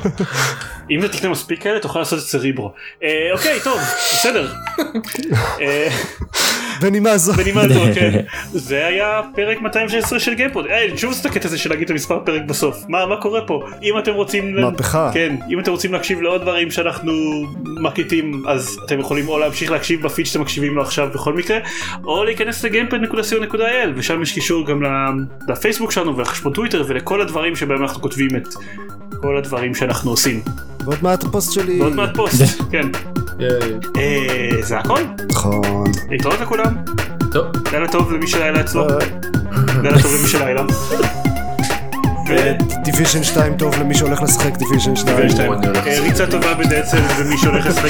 Speaker 1: אם אתה תקנה מספיק כאלה תוכל לעשות את זה ריברו. אה, אוקיי טוב בסדר.
Speaker 4: בנימה זו.
Speaker 1: בנימה זו כן. זה היה פרק 216 של גיימפוד. אה, שוב את הקטע הזה של להגיד את המספר פרק בסוף. מה מה קורה פה? אם אתם רוצים...
Speaker 4: מהפכה.
Speaker 1: כן אם אתם רוצים להקשיב לעוד דברים שאנחנו מקליטים אז אתם יכולים או להמשיך להקשיב בפיד שאתם מקשיבים לו עכשיו בכל מקרה או להיכנס לגיימפוד.co.il ושם יש קישור גם ל- לפייסבוק שלנו ולחשבון טוויטר ולכל הדברים שבהם אנחנו כותבים את כל הדברים שאנחנו עושים.
Speaker 4: ועוד מעט הפוסט שלי.
Speaker 1: ועוד מעט פוסט. כן. אה, זה הכל?
Speaker 4: נכון.
Speaker 1: להתראות לכולם.
Speaker 3: טוב.
Speaker 1: לילה טוב למי שלילה אצלו.
Speaker 4: אה,
Speaker 1: לילה טוב למי שלילה.
Speaker 4: Division 2 טוב למי שהולך לשחק Division 2.
Speaker 3: הולך
Speaker 1: אה,
Speaker 3: לשחק.
Speaker 1: ריצה טובה ב Dead Cells ומי שהולך לשחק.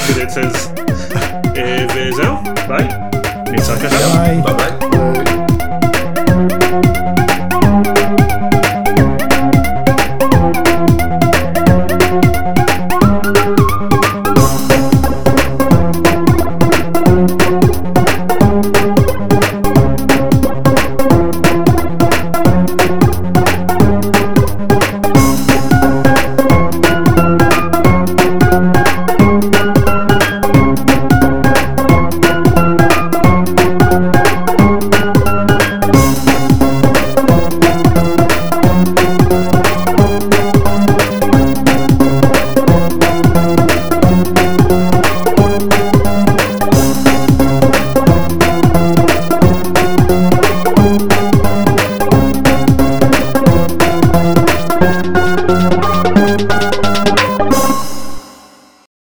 Speaker 1: אה, וזהו, ביי.
Speaker 2: ביי.